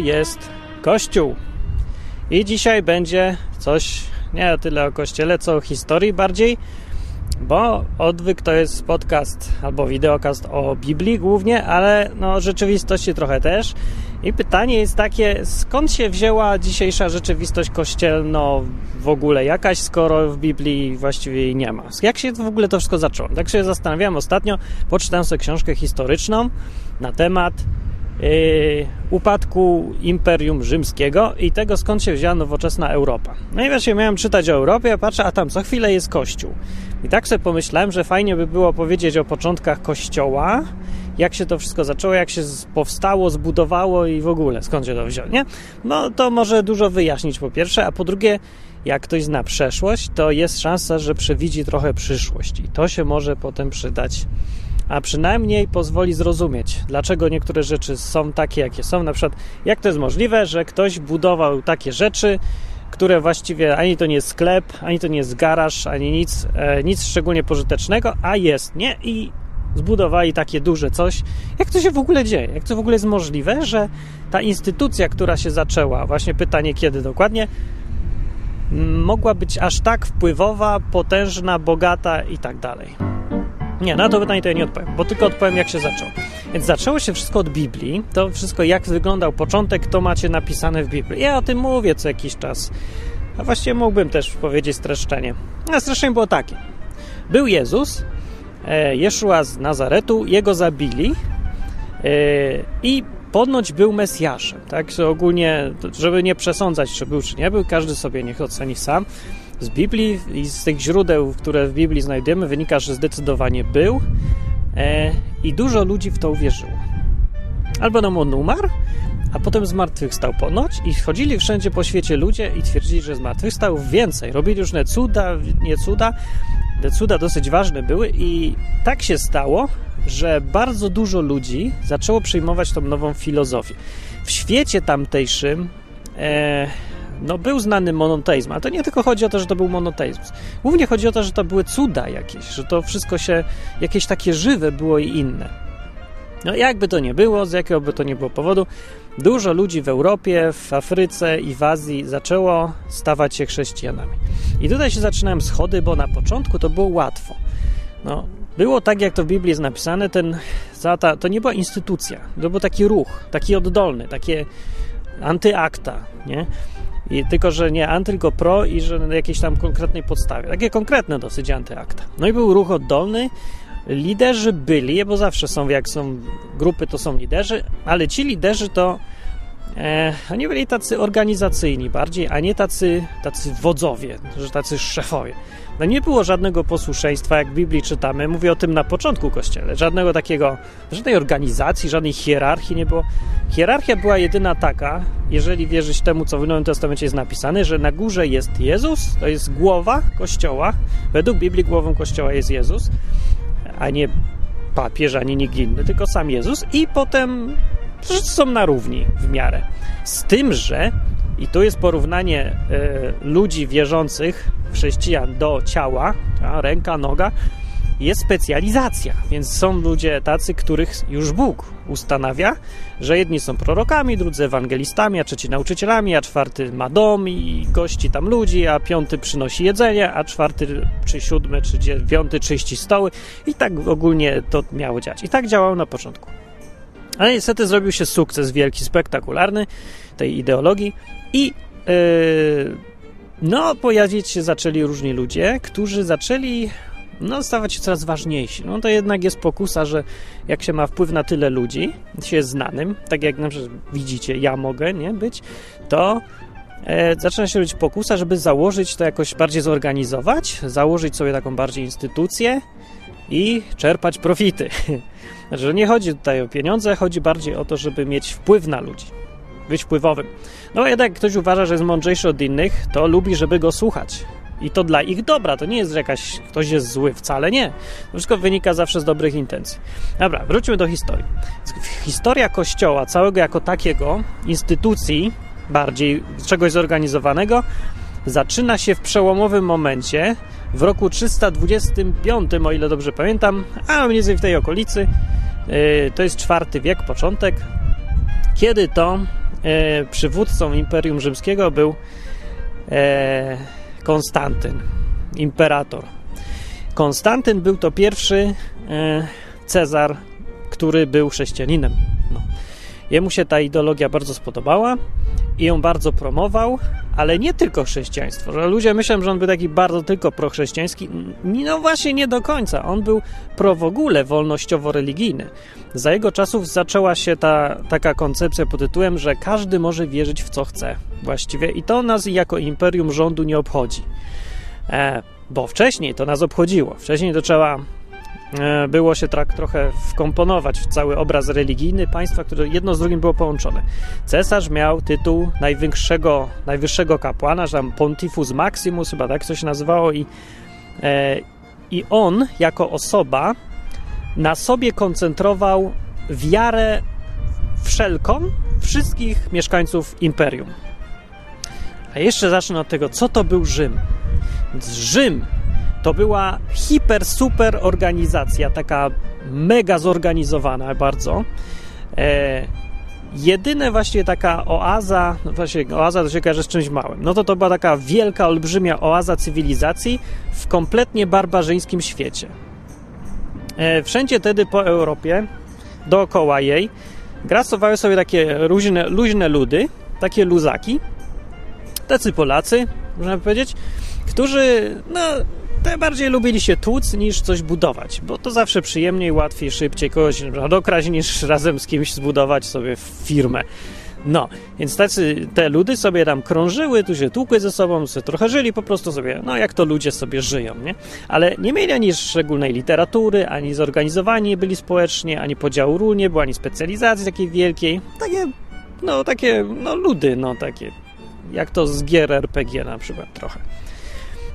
jest Kościół. I dzisiaj będzie coś nie tyle o Kościele, co o historii bardziej, bo Odwyk to jest podcast albo wideokast o Biblii głównie, ale no rzeczywistości trochę też. I pytanie jest takie, skąd się wzięła dzisiejsza rzeczywistość kościelno w ogóle jakaś, skoro w Biblii właściwie jej nie ma? Jak się w ogóle to wszystko zaczęło? Tak się zastanawiałem ostatnio, poczytałem sobie książkę historyczną na temat upadku Imperium Rzymskiego i tego, skąd się wzięła nowoczesna Europa. No i właśnie miałem czytać o Europie, patrzę, a tam co chwilę jest Kościół. I tak sobie pomyślałem, że fajnie by było powiedzieć o początkach Kościoła, jak się to wszystko zaczęło, jak się powstało, zbudowało i w ogóle skąd się to wzięło, nie? No to może dużo wyjaśnić po pierwsze, a po drugie, jak ktoś zna przeszłość, to jest szansa, że przewidzi trochę przyszłość i to się może potem przydać a przynajmniej pozwoli zrozumieć, dlaczego niektóre rzeczy są takie, jakie są. Na przykład, jak to jest możliwe, że ktoś budował takie rzeczy, które właściwie ani to nie jest sklep, ani to nie jest garaż, ani nic, e, nic szczególnie pożytecznego, a jest, nie? I zbudowali takie duże coś. Jak to się w ogóle dzieje? Jak to w ogóle jest możliwe, że ta instytucja, która się zaczęła, właśnie pytanie kiedy dokładnie, mogła być aż tak wpływowa, potężna, bogata i tak dalej. Nie, na to pytanie to ja nie odpowiem, bo tylko odpowiem, jak się zaczęło. Więc zaczęło się wszystko od Biblii. To wszystko, jak wyglądał początek, to macie napisane w Biblii. Ja o tym mówię co jakiś czas. A właściwie mógłbym też powiedzieć streszczenie. A streszczenie było takie. Był Jezus, e, Jeszua z Nazaretu, jego zabili e, i ponoć był Mesjaszem. Tak, ogólnie, żeby nie przesądzać, czy był, czy nie był, każdy sobie niech oceni sam. Z Biblii i z tych źródeł, które w Biblii znajdziemy, wynika, że zdecydowanie był e, i dużo ludzi w to uwierzyło. Albo nam on umarł, a potem zmartwychwstał ponoć i chodzili wszędzie po świecie ludzie i twierdzili, że zmartwychwstał więcej. Robili różne cuda, nie cuda. Te cuda dosyć ważne były i tak się stało, że bardzo dużo ludzi zaczęło przyjmować tą nową filozofię. W świecie tamtejszym e, no, był znany monoteizm, ale to nie tylko chodzi o to, że to był monoteizm. Głównie chodzi o to, że to były cuda jakieś, że to wszystko się jakieś takie żywe było i inne. No, jakby to nie było, z jakiego by to nie było powodu, dużo ludzi w Europie, w Afryce i w Azji zaczęło stawać się chrześcijanami. I tutaj się zaczynają schody, bo na początku to było łatwo. No, było tak, jak to w Biblii jest napisane, ten, to nie była instytucja, to był taki ruch, taki oddolny, takie antyakta, nie? I tylko, że nie anty, tylko pro i że na jakiejś tam konkretnej podstawie. Takie konkretne dosyć antyakta. No i był ruch oddolny. Liderzy byli, bo zawsze są, jak są grupy, to są liderzy, ale ci liderzy to e, oni byli tacy organizacyjni bardziej, a nie tacy, tacy wodzowie, że tacy szefowie. No nie było żadnego posłuszeństwa, jak w Biblii czytamy. Mówię o tym na początku kościele. Żadnego takiego, żadnej organizacji, żadnej hierarchii nie było. Hierarchia była jedyna taka, jeżeli wierzyć temu, co w Nowym Testamencie jest napisane, że na górze jest Jezus, to jest głowa kościoła. Według Biblii głową kościoła jest Jezus, a nie papież, ani nikt inny, tylko sam Jezus. I potem są na równi w miarę. Z tym, że i tu jest porównanie e, ludzi wierzących, chrześcijan do ciała, ręka, noga, jest specjalizacja, więc są ludzie tacy, których już Bóg ustanawia, że jedni są prorokami, drudzy ewangelistami, a trzeci nauczycielami, a czwarty ma dom i gości tam ludzi, a piąty przynosi jedzenie, a czwarty czy siódmy czy dziewiąty czyści stoły i tak ogólnie to miało działać. I tak działało na początku. Ale niestety zrobił się sukces wielki, spektakularny tej ideologii i yy, no, pojawić się zaczęli różni ludzie, którzy zaczęli no, stawać się coraz ważniejsi. No to jednak jest pokusa, że jak się ma wpływ na tyle ludzi, się jest znanym, tak jak na przykład widzicie, ja mogę nie być, to e, zaczyna się robić pokusa, żeby założyć to jakoś bardziej zorganizować, założyć sobie taką bardziej instytucję i czerpać profity. Znaczy, nie chodzi tutaj o pieniądze, chodzi bardziej o to, żeby mieć wpływ na ludzi być wpływowym. No jednak ktoś uważa, że jest mądrzejszy od innych, to lubi, żeby go słuchać. I to dla ich dobra, to nie jest, że jakaś, ktoś jest zły, wcale nie. To wszystko wynika zawsze z dobrych intencji. Dobra, wróćmy do historii. Historia Kościoła, całego jako takiego, instytucji, bardziej czegoś zorganizowanego, zaczyna się w przełomowym momencie, w roku 325, o ile dobrze pamiętam, a mniej więcej w tej okolicy. Yy, to jest czwarty wiek, początek, kiedy to e, przywódcą Imperium Rzymskiego był e, Konstantyn, imperator. Konstantyn był to pierwszy e, Cezar, który był chrześcijaninem. No. Jemu się ta ideologia bardzo spodobała i ją bardzo promował, ale nie tylko chrześcijaństwo. Że ludzie myślą, że on był taki bardzo tylko prochrześcijański. No właśnie nie do końca. On był pro w ogóle wolnościowo-religijny. Za jego czasów zaczęła się ta taka koncepcja pod tytułem, że każdy może wierzyć w co chce właściwie i to nas jako imperium rządu nie obchodzi. E, bo wcześniej to nas obchodziło. Wcześniej to trzeba było się tak trochę wkomponować w cały obraz religijny państwa, które jedno z drugim było połączone. Cesarz miał tytuł najwyższego, najwyższego kapłana, że tam Pontifus Maximus, chyba tak się nazywało i, e, i on jako osoba na sobie koncentrował wiarę wszelką wszystkich mieszkańców imperium. A jeszcze zacznę od tego, co to był Rzym. Więc Rzym to była hiper, super organizacja, taka mega zorganizowana bardzo. E, jedyne właśnie taka oaza, no właśnie oaza to się kojarzy z czymś małym, no to to była taka wielka, olbrzymia oaza cywilizacji w kompletnie barbarzyńskim świecie. E, wszędzie wtedy po Europie, dookoła jej, grasowały sobie takie luźne, luźne ludy, takie luzaki, tacy Polacy, można powiedzieć, którzy no, te bardziej lubili się tłuc niż coś budować, bo to zawsze przyjemniej, łatwiej, szybciej kogoś dokraść niż razem z kimś zbudować sobie firmę. No, więc tacy, te ludy sobie tam krążyły, tu się tłukły ze sobą, sobie trochę żyli po prostu sobie, no jak to ludzie sobie żyją, nie? Ale nie mieli ani szczególnej literatury, ani zorganizowani byli społecznie, ani podziału ról nie było, ani specjalizacji takiej wielkiej. Takie, no takie, no ludy, no takie, jak to z gier RPG na przykład trochę.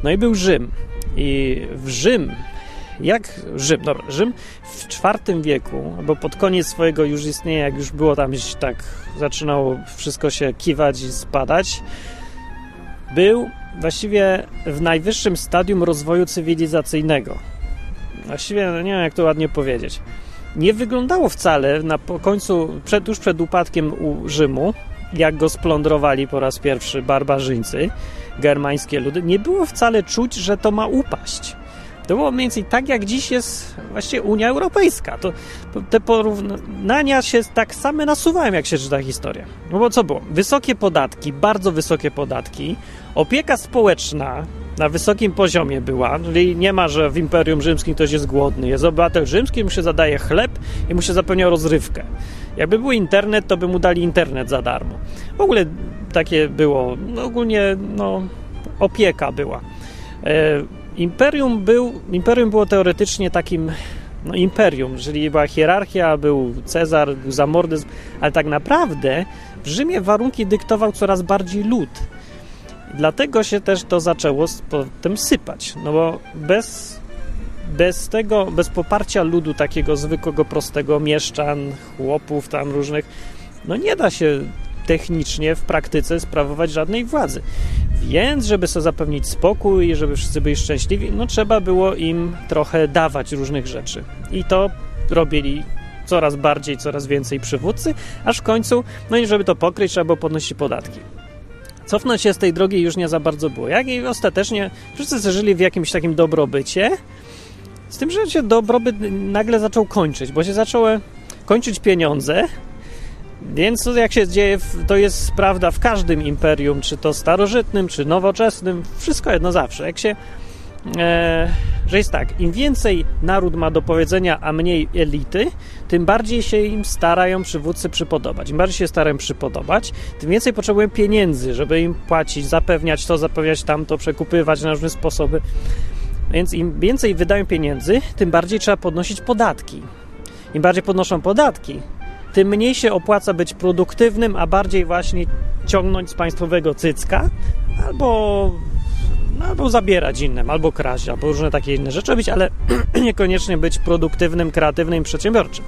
No i był Rzym. I w Rzym, jak Rzym, dobra, Rzym w IV wieku, albo pod koniec swojego już istnienia, jak już było tam tak, zaczynało wszystko się kiwać i spadać, był właściwie w najwyższym stadium rozwoju cywilizacyjnego. Właściwie, no nie wiem jak to ładnie powiedzieć. Nie wyglądało wcale na końcu, przed, tuż przed upadkiem Rzymu, jak go splądrowali po raz pierwszy barbarzyńcy, germańskie ludy, nie było wcale czuć, że to ma upaść. To było mniej więcej tak, jak dziś jest właśnie Unia Europejska. To, te porównania się tak same nasuwają, jak się czyta historię. No bo co było? Wysokie podatki, bardzo wysokie podatki, opieka społeczna na wysokim poziomie była, czyli nie ma, że w Imperium Rzymskim ktoś jest głodny. Jest obywatel rzymski, mu się zadaje chleb i mu się zapewnia rozrywkę. Jakby był internet, to by mu dali internet za darmo. W ogóle takie było, no ogólnie no, opieka była. E, imperium, był, imperium było teoretycznie takim no, imperium, czyli była hierarchia, był Cezar, był zamordyzm, ale tak naprawdę w Rzymie warunki dyktował coraz bardziej lud. Dlatego się też to zaczęło potem sypać, no bo bez, bez tego, bez poparcia ludu takiego zwykłego, prostego mieszczan, chłopów tam różnych, no nie da się technicznie w praktyce sprawować żadnej władzy. Więc, żeby sobie zapewnić spokój i żeby wszyscy byli szczęśliwi, no trzeba było im trochę dawać różnych rzeczy. I to robili coraz bardziej, coraz więcej przywódcy, aż w końcu, no i żeby to pokryć, trzeba było podnosić podatki. Cofnąć się z tej drogi już nie za bardzo było. Jak i ostatecznie wszyscy żyli w jakimś takim dobrobycie, z tym, że się dobrobyt nagle zaczął kończyć, bo się zaczęły kończyć pieniądze, więc jak się dzieje, to jest prawda w każdym imperium, czy to starożytnym, czy nowoczesnym, wszystko jedno zawsze. Jak się, e, że jest tak, im więcej naród ma do powiedzenia, a mniej elity, tym bardziej się im starają przywódcy przypodobać. Im bardziej się starają przypodobać, tym więcej potrzebują pieniędzy, żeby im płacić, zapewniać to, zapewniać tamto, przekupywać na różne sposoby. Więc im więcej wydają pieniędzy, tym bardziej trzeba podnosić podatki. Im bardziej podnoszą podatki, tym mniej się opłaca być produktywnym, a bardziej właśnie ciągnąć z państwowego cycka albo, no, albo zabierać innym, albo kraść, albo różne takie inne rzeczy robić, ale niekoniecznie być produktywnym, kreatywnym, przedsiębiorczym.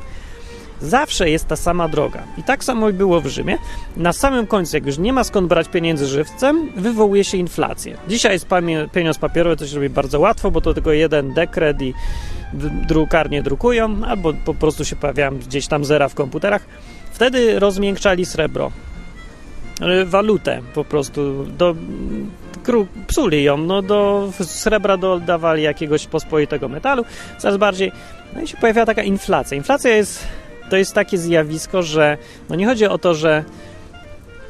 Zawsze jest ta sama droga. I tak samo było w Rzymie. Na samym końcu, jak już nie ma skąd brać pieniędzy żywcem, wywołuje się inflację. Dzisiaj jest pieniądz papierowy, to się robi bardzo łatwo, bo to tylko jeden dekret i drukarnie drukują, albo po prostu się pojawiają gdzieś tam zera w komputerach. Wtedy rozmiękczali srebro, e, walutę po prostu, do, psuli ją, no do srebra dodawali jakiegoś pospolitego metalu, coraz bardziej, no i się pojawia taka inflacja. Inflacja jest, to jest takie zjawisko, że, no nie chodzi o to, że,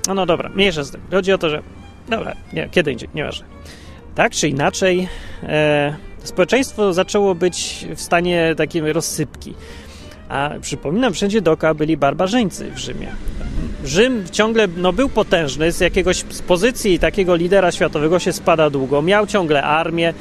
no, no dobra, mniejsza z tym, chodzi o to, że, dobra, nie, kiedy indziej, nieważne. Tak czy inaczej, e, społeczeństwo zaczęło być w stanie takiej rozsypki. A przypominam, wszędzie dookoła byli barbarzyńcy w Rzymie. Rzym ciągle no, był potężny, z jakiegoś z pozycji takiego lidera światowego się spada długo, miał ciągle armię,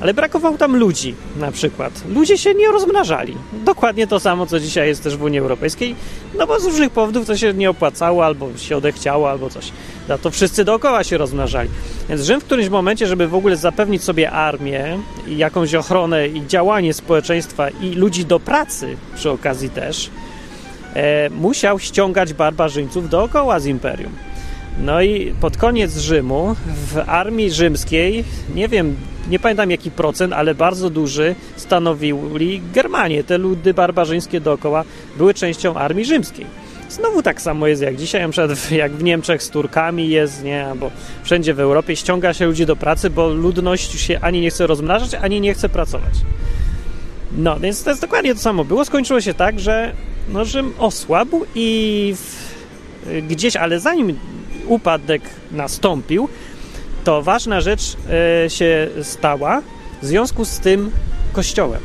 ale brakowało tam ludzi na przykład. Ludzie się nie rozmnażali. Dokładnie to samo, co dzisiaj jest też w Unii Europejskiej, no bo z różnych powodów to się nie opłacało, albo się odechciało, albo coś. Za to wszyscy dookoła się rozmnażali. Więc Rzym w którymś momencie, żeby w ogóle zapewnić sobie armię i jakąś ochronę i działanie społeczeństwa i ludzi do pracy przy okazji też, e, musiał ściągać barbarzyńców dookoła z imperium. No i pod koniec Rzymu w armii rzymskiej, nie wiem, nie pamiętam jaki procent, ale bardzo duży stanowili Germanie. Te ludy barbarzyńskie dookoła były częścią armii rzymskiej. Znowu tak samo jest jak dzisiaj, na przykład jak w Niemczech z Turkami jest, nie, albo wszędzie w Europie ściąga się ludzi do pracy, bo ludność się ani nie chce rozmnażać, ani nie chce pracować. No, więc to jest dokładnie to samo było. Skończyło się tak, że no, Rzym osłabł i w, gdzieś, ale zanim upadek nastąpił, to ważna rzecz e, się stała w związku z tym kościołem.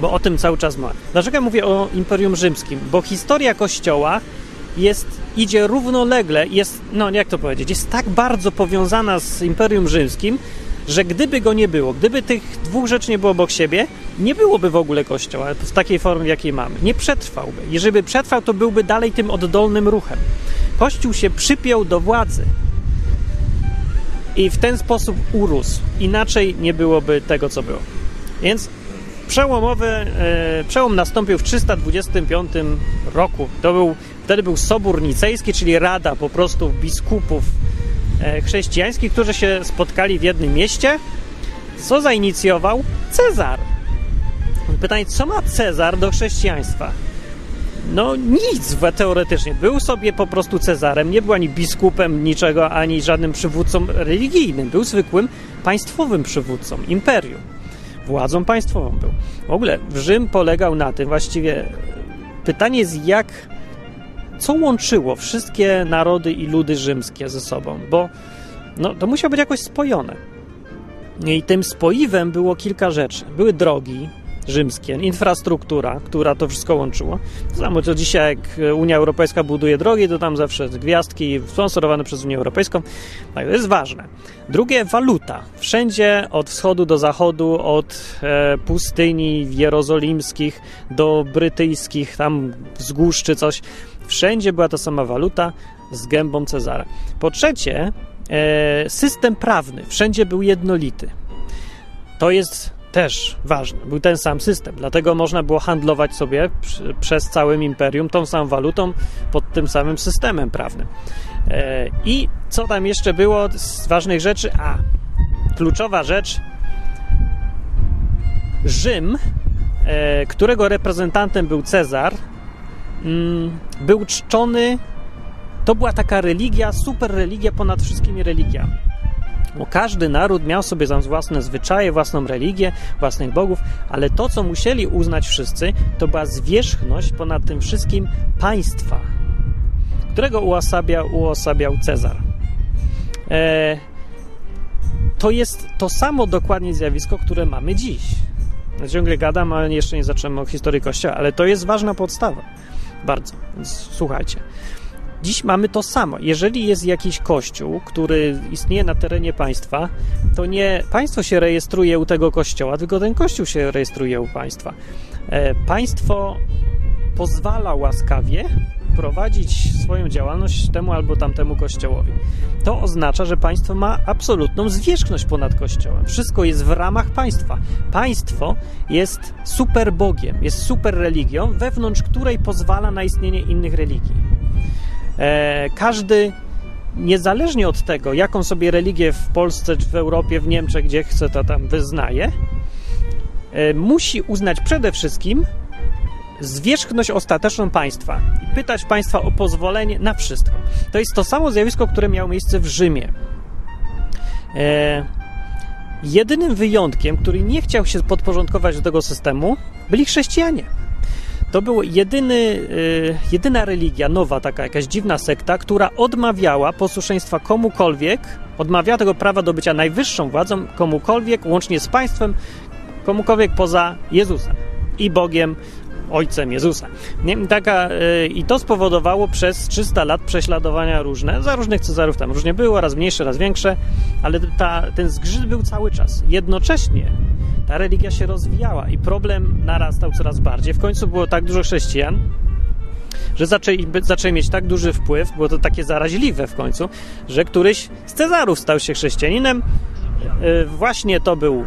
Bo o tym cały czas ma. Dlaczego mówię o Imperium Rzymskim? Bo historia kościoła jest, idzie równolegle, jest, no jak to powiedzieć, jest tak bardzo powiązana z Imperium Rzymskim, że gdyby go nie było, gdyby tych dwóch rzeczy nie było obok siebie, nie byłoby w ogóle kościoła w takiej formie, w jakiej mamy. Nie przetrwałby. Jeżeli by przetrwał, to byłby dalej tym oddolnym ruchem. Kościół się przypiął do władzy i w ten sposób urósł. Inaczej nie byłoby tego, co było. Więc przełomowy, e, przełom nastąpił w 325 roku. To był, wtedy był Sobór Nicejski, czyli rada po prostu biskupów e, chrześcijańskich, którzy się spotkali w jednym mieście. Co zainicjował? Cezar. Pytanie, co ma Cezar do chrześcijaństwa? No nic teoretycznie. Był sobie po prostu Cezarem, nie był ani biskupem niczego, ani żadnym przywódcą religijnym. Był zwykłym państwowym przywódcą, imperium. Władzą państwową był. W ogóle Rzym polegał na tym, właściwie pytanie jest jak, co łączyło wszystkie narody i ludy rzymskie ze sobą, bo no, to musiało być jakoś spojone. I tym spoiwem było kilka rzeczy. Były drogi, rzymskie, infrastruktura, która to wszystko łączyło. Znamy to dzisiaj, jak Unia Europejska buduje drogi, to tam zawsze gwiazdki sponsorowane przez Unię Europejską. Tak, to jest ważne. Drugie, waluta. Wszędzie od wschodu do zachodu, od e, pustyni jerozolimskich do brytyjskich, tam wzgórz czy coś. Wszędzie była ta sama waluta z gębą Cezara. Po trzecie, e, system prawny. Wszędzie był jednolity. To jest też ważne. Był ten sam system, dlatego można było handlować sobie przez całym imperium tą samą walutą pod tym samym systemem prawnym. E, I co tam jeszcze było z ważnych rzeczy? A, kluczowa rzecz. Rzym, e, którego reprezentantem był Cezar, mm, był czczony. To była taka religia, super religia ponad wszystkimi religiami bo każdy naród miał sobie tam własne zwyczaje, własną religię, własnych bogów, ale to, co musieli uznać wszyscy, to była zwierzchność ponad tym wszystkim państwa, którego uosabiał, uosabiał Cezar. E, to jest to samo dokładnie zjawisko, które mamy dziś. Ciągle gadam, ale jeszcze nie zacząłem o historii Kościoła, ale to jest ważna podstawa. Bardzo, więc słuchajcie. Dziś mamy to samo. Jeżeli jest jakiś kościół, który istnieje na terenie państwa, to nie państwo się rejestruje u tego kościoła, tylko ten kościół się rejestruje u państwa. E, państwo pozwala łaskawie prowadzić swoją działalność temu albo tamtemu kościołowi. To oznacza, że państwo ma absolutną zwierzchność ponad kościołem. Wszystko jest w ramach państwa. Państwo jest super Bogiem, jest super religią, wewnątrz której pozwala na istnienie innych religii. E, każdy, niezależnie od tego, jaką sobie religię w Polsce, czy w Europie, w Niemczech, gdzie chce, to tam wyznaje, e, musi uznać przede wszystkim zwierzchność ostateczną państwa i pytać państwa o pozwolenie na wszystko. To jest to samo zjawisko, które miało miejsce w Rzymie. E, jedynym wyjątkiem, który nie chciał się podporządkować do tego systemu, byli chrześcijanie. To była jedyny, y, jedyna religia, nowa taka jakaś dziwna sekta, która odmawiała posłuszeństwa komukolwiek, odmawiała tego prawa do bycia najwyższą władzą komukolwiek, łącznie z państwem, komukolwiek poza Jezusem i Bogiem, ojcem Jezusa. Nie, taka, yy, I to spowodowało przez 300 lat prześladowania różne, za różnych cezarów tam różnie było, raz mniejsze, raz większe, ale ta, ten zgrzyt był cały czas. Jednocześnie ta religia się rozwijała i problem narastał coraz bardziej. W końcu było tak dużo chrześcijan, że zaczęli, zaczęli mieć tak duży wpływ, było to takie zaraźliwe w końcu, że któryś z Cezarów stał się chrześcijaninem. Yy, właśnie to był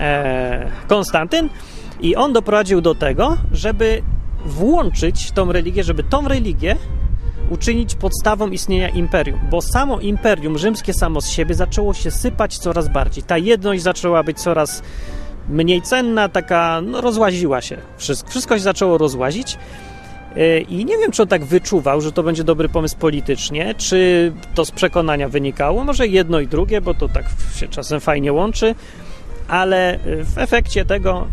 e, Konstantyn i on doprowadził do tego, żeby włączyć tą religię, żeby tą religię uczynić podstawą istnienia imperium, bo samo imperium rzymskie samo z siebie zaczęło się sypać coraz bardziej. Ta jedność zaczęła być coraz mniej cenna, taka no, rozłaziła się. Wszystko, wszystko się zaczęło rozłazić. E, I nie wiem, czy on tak wyczuwał, że to będzie dobry pomysł politycznie, czy to z przekonania wynikało. Może jedno i drugie, bo to tak się czasem fajnie łączy, ale w efekcie tego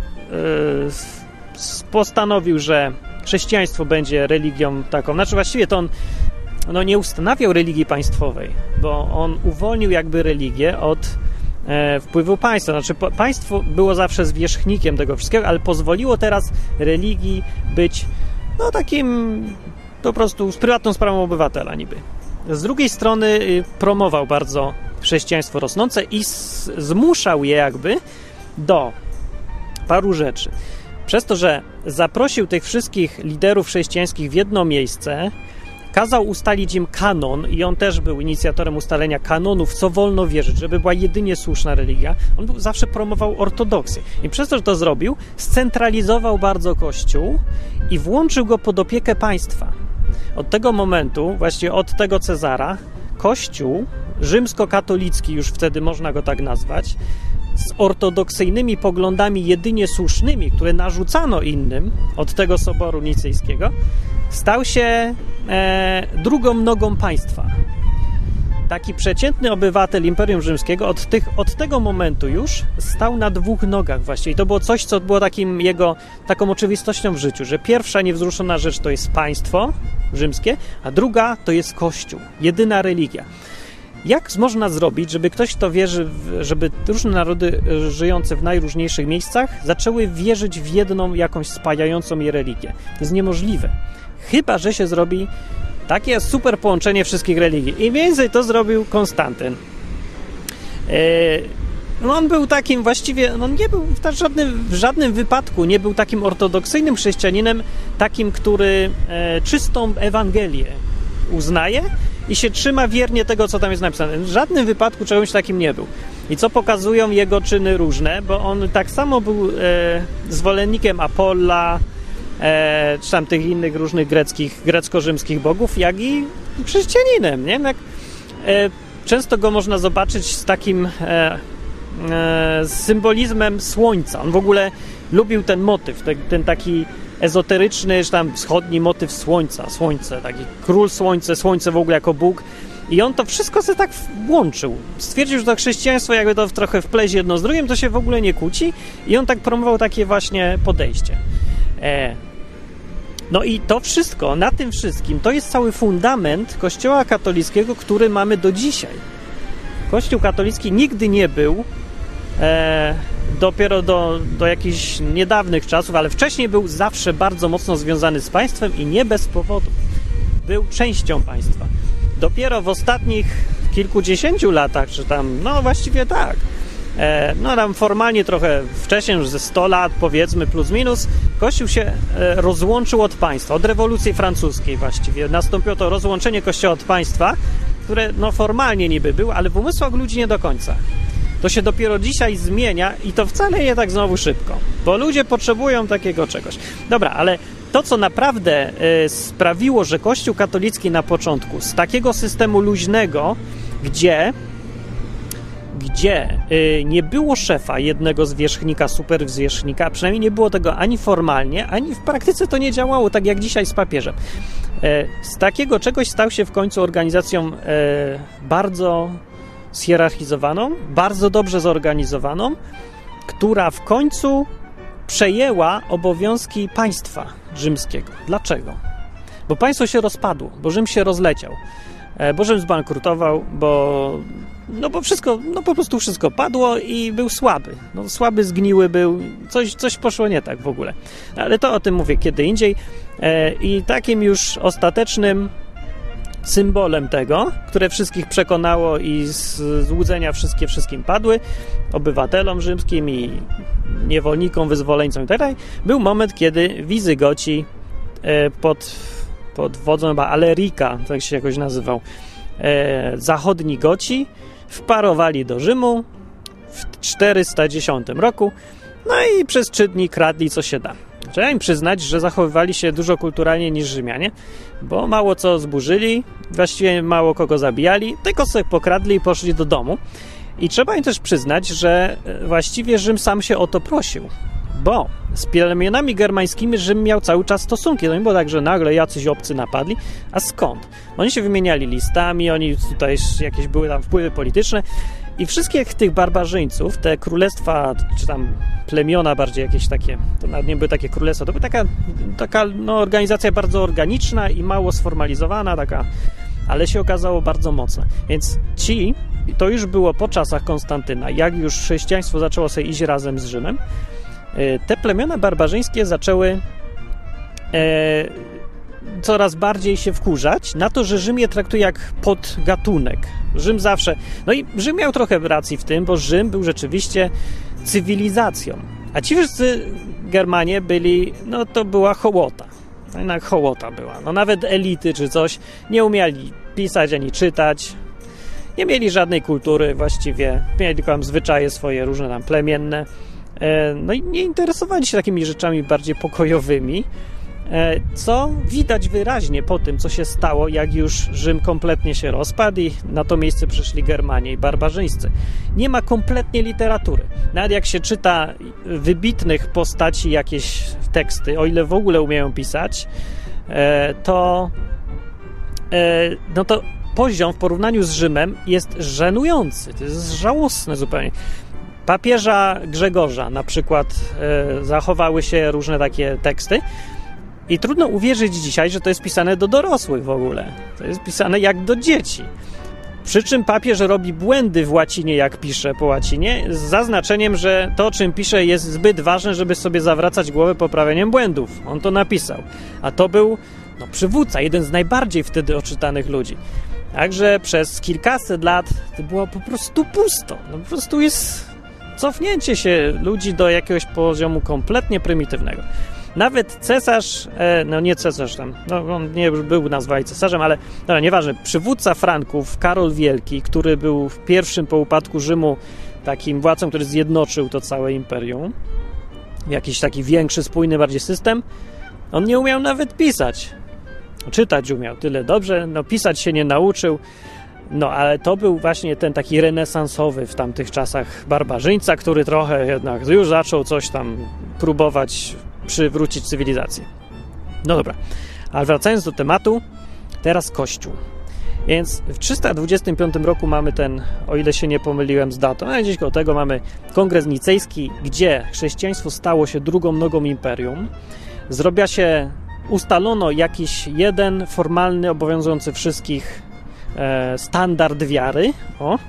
postanowił, że chrześcijaństwo będzie religią taką. Znaczy, właściwie to on no, nie ustanawiał religii państwowej, bo on uwolnił jakby religię od e, wpływu państwa. Znaczy, po, państwo było zawsze zwierzchnikiem tego wszystkiego, ale pozwoliło teraz religii być no takim po prostu z prywatną sprawą obywatela niby. Z drugiej strony y, promował bardzo chrześcijaństwo rosnące i zmuszał je jakby do paru rzeczy. Przez to, że zaprosił tych wszystkich liderów chrześcijańskich w jedno miejsce, kazał ustalić im kanon i on też był inicjatorem ustalenia kanonów, co wolno wierzyć, żeby była jedynie słuszna religia. On był, zawsze promował ortodoksję. I przez to, że to zrobił, scentralizował bardzo Kościół i włączył go pod opiekę państwa. Od tego momentu, właściwie od tego Cezara, Kościół rzymskokatolicki, już wtedy można go tak nazwać, z ortodoksyjnymi poglądami jedynie słusznymi, które narzucano innym od tego Soboru Nicyjskiego, stał się e, drugą nogą państwa. Taki przeciętny obywatel Imperium Rzymskiego od, tych, od tego momentu już stał na dwóch nogach właściwie. I to było coś, co było takim jego, taką oczywistością w życiu, że pierwsza niewzruszona rzecz to jest państwo rzymskie, a druga to jest Kościół, jedyna religia. Jak można zrobić, żeby ktoś, kto wierzy, w, żeby różne narody e, żyjące w najróżniejszych miejscach zaczęły wierzyć w jedną jakąś spajającą je religię? To jest niemożliwe. Chyba, że się zrobi takie super połączenie wszystkich religii. I więcej to zrobił Konstantyn. E, no on był takim właściwie, on nie był w żadnym, w żadnym wypadku, nie był takim ortodoksyjnym chrześcijaninem, takim, który e, czystą Ewangelię uznaje i się trzyma wiernie tego, co tam jest napisane. W żadnym wypadku czegoś takim nie był. I co pokazują jego czyny różne, bo on tak samo był e, zwolennikiem Apolla, e, czy tam tych innych różnych greckich, grecko-rzymskich bogów, jak i chrześcijaninem, nie? Jak, e, często go można zobaczyć z takim e, e symbolizmem słońca. On w ogóle lubił ten motyw, ten, ten taki ezoteryczny, czy tam wschodni motyw słońca, słońce, taki król słońce, słońce w ogóle jako Bóg. I on to wszystko sobie tak włączył. Stwierdził, że to chrześcijaństwo jakby to trochę wplezie jedno z drugim, to się w ogóle nie kłóci i on tak promował takie właśnie podejście. E, no i to wszystko, na tym wszystkim, to jest cały fundament Kościoła katolickiego, który mamy do dzisiaj. Kościół katolicki nigdy nie był e, dopiero do, do jakichś niedawnych czasów, ale wcześniej był zawsze bardzo mocno związany z państwem i nie bez powodu. Był częścią państwa. Dopiero w ostatnich kilkudziesięciu latach, czy tam, no właściwie tak, e, no tam formalnie trochę wcześniej, już ze 100 lat powiedzmy, plus minus, Kościół się e, rozłączył od państwa, od rewolucji francuskiej właściwie. Nastąpiło to rozłączenie Kościoła od państwa, które no formalnie niby był, ale w umysłach ludzi nie do końca to się dopiero dzisiaj zmienia i to wcale nie tak znowu szybko, bo ludzie potrzebują takiego czegoś. Dobra, ale to, co naprawdę y, sprawiło, że Kościół katolicki na początku z takiego systemu luźnego, gdzie gdzie y, nie było szefa jednego zwierzchnika, superwzwierzchnika, przynajmniej nie było tego ani formalnie, ani w praktyce to nie działało, tak jak dzisiaj z papieżem. E, z takiego czegoś stał się w końcu organizacją e, bardzo zhierarchizowaną, bardzo dobrze zorganizowaną, która w końcu przejęła obowiązki państwa rzymskiego. Dlaczego? Bo państwo się rozpadło, bo Rzym się rozleciał, e, bo Rzym zbankrutował, bo no bo wszystko, no po prostu wszystko padło i był słaby. No, słaby, zgniły był, coś, coś poszło nie tak w ogóle. Ale to o tym mówię kiedy indziej. E, I takim już ostatecznym symbolem tego, które wszystkich przekonało i złudzenia wszystkie wszystkim padły, obywatelom rzymskim i niewolnikom, wyzwoleńcom i tak był moment, kiedy Wizygoci e, pod, pod wodzą chyba Alerika, tak się jakoś nazywał, e, zachodni Goci wparowali do Rzymu w 410 roku, no i przez trzy dni kradli co się da. Trzeba im przyznać, że zachowywali się dużo kulturalniej niż Rzymianie, bo mało co zburzyli, właściwie mało kogo zabijali, tylko sobie pokradli i poszli do domu. I trzeba im też przyznać, że e, właściwie Rzym sam się o to prosił, bo z plemionami germańskimi Rzym miał cały czas stosunki. To nie było tak, że nagle jacyś obcy napadli. A skąd? Oni się wymieniali listami, oni tutaj jakieś były tam wpływy polityczne i wszystkich tych barbarzyńców, te królestwa, czy tam plemiona bardziej jakieś takie, to nawet nie były takie królestwa, to była taka, taka no, organizacja bardzo organiczna i mało sformalizowana, taka, ale się okazało bardzo mocna. Więc ci, to już było po czasach Konstantyna, jak już chrześcijaństwo zaczęło sobie iść razem z Rzymem, y, te plemiona barbarzyńskie zaczęły e, coraz bardziej się wkurzać na to, że Rzym je traktuje jak podgatunek. Rzym zawsze. No i Rzym miał trochę racji w tym, bo Rzym był rzeczywiście cywilizacją. A ci wszyscy Germanie byli, no to była hołota. Jednak hołota była. No nawet elity czy coś nie umieli pisać ani czytać. Nie mieli żadnej kultury właściwie. Mieli tylko tam zwyczaje swoje różne tam plemienne. E, no i nie interesowali się takimi rzeczami bardziej pokojowymi. E, co widać wyraźnie po tym, co się stało, jak już Rzym kompletnie się rozpadł i na to miejsce przyszli Germanie i barbarzyńscy. Nie ma kompletnie literatury. Nawet jak się czyta wybitnych postaci jakieś teksty, o ile w ogóle umieją pisać, e, to e, no to poziom w porównaniu z Rzymem jest żenujący. To jest żałosne zupełnie papieża Grzegorza na przykład zachowały się różne takie teksty, i trudno uwierzyć dzisiaj, że to jest pisane do dorosłych w ogóle. To jest pisane jak do dzieci. Przy czym papież robi błędy w łacinie, jak pisze po łacinie, z zaznaczeniem, że to, czym pisze, jest zbyt ważne, żeby sobie zawracać głowę poprawieniem błędów. On to napisał. A to był no, przywódca, jeden z najbardziej wtedy oczytanych ludzi. Także przez kilkaset lat to było po prostu pusto. No, po prostu jest cofnięcie się ludzi do jakiegoś poziomu kompletnie prymitywnego. Nawet cesarz, e, no nie cesarz tam, no on nie był nazwany cesarzem, ale no, nieważne, przywódca Franków, Karol Wielki, który był w pierwszym po upadku Rzymu takim władcą, który zjednoczył to całe imperium, jakiś taki większy, spójny bardziej system, on nie umiał nawet pisać. Czytać umiał tyle dobrze, no pisać się nie nauczył. No, ale to był właśnie ten taki renesansowy w tamtych czasach barbarzyńca, który trochę jednak już zaczął coś tam próbować przywrócić cywilizację. No dobra, ale wracając do tematu, teraz Kościół. Więc w 325 roku mamy ten, o ile się nie pomyliłem z datą, a gdzieś koło tego mamy kongres nicejski, gdzie chrześcijaństwo stało się drugą nogą imperium. Zrobia się, ustalono jakiś jeden formalny, obowiązujący wszystkich e, standard wiary. O.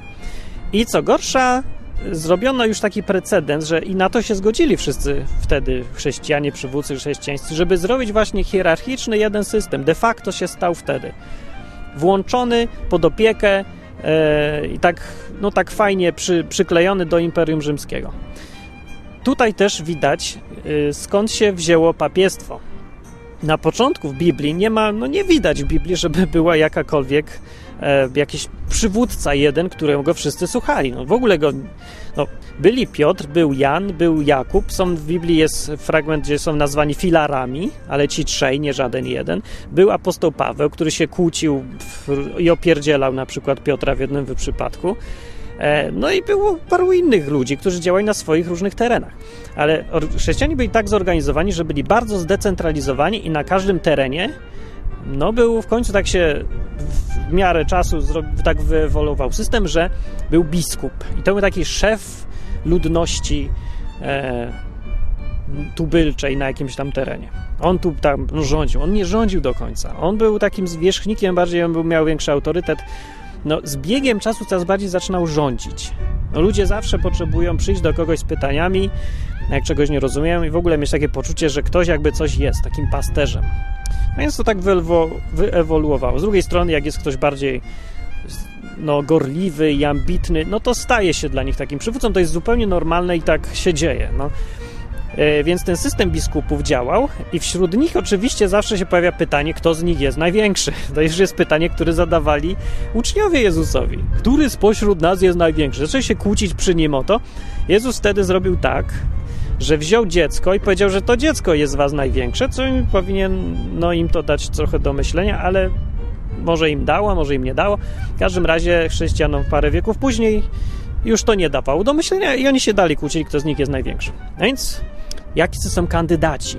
I co gorsza, zrobiono już taki precedens, że i na to się zgodzili wszyscy wtedy chrześcijanie, przywódcy chrześcijańscy, żeby zrobić właśnie hierarchiczny jeden system. De facto się stał wtedy. Włączony pod opiekę e, i tak, no tak fajnie przy, przyklejony do Imperium Rzymskiego. Tutaj też widać, e, skąd się wzięło papiestwo. Na początku w Biblii nie ma, no nie widać w Biblii, żeby była jakakolwiek e, jakiś przywódca jeden, którego wszyscy słuchali. No, w ogóle go, no, byli Piotr, był Jan, był Jakub, są w Biblii jest fragment, gdzie są nazwani filarami, ale ci trzej, nie żaden jeden. Był apostoł Paweł, który się kłócił i opierdzielał na przykład Piotra w jednym przypadku. E, no i było paru innych ludzi, którzy działali na swoich różnych terenach. Ale chrześcijanie byli tak zorganizowani, że byli bardzo zdecentralizowani i na każdym terenie no był w końcu tak się w miarę czasu tak wyewoluował system, że był biskup i to był taki szef ludności e, tubylczej na jakimś tam terenie. On tu tam rządził. On nie rządził do końca. On był takim zwierzchnikiem bardziej, on był, miał większy autorytet. No, z biegiem czasu coraz bardziej zaczynał rządzić. No, ludzie zawsze potrzebują przyjść do kogoś z pytaniami, jak czegoś nie rozumieją i w ogóle mieć takie poczucie, że ktoś jakby coś jest, takim pasterzem. No więc to tak wyewoluowało. Z drugiej strony, jak jest ktoś bardziej no, gorliwy i ambitny, no to staje się dla nich takim przywódcą. To jest zupełnie normalne i tak się dzieje. No. E, więc ten system biskupów działał i wśród nich oczywiście zawsze się pojawia pytanie, kto z nich jest największy. To już jest pytanie, które zadawali uczniowie Jezusowi. Który spośród nas jest największy? Zaczęli się kłócić przy nim o to. Jezus wtedy zrobił tak, że wziął dziecko i powiedział, że to dziecko jest z was największe, co powinien no, im to dać trochę do myślenia, ale może im dało, może im nie dało. W każdym razie chrześcijanom parę wieków później już to nie dawało do myślenia i oni się dali kłócili, kto z nich jest największy. No więc jacy są kandydaci?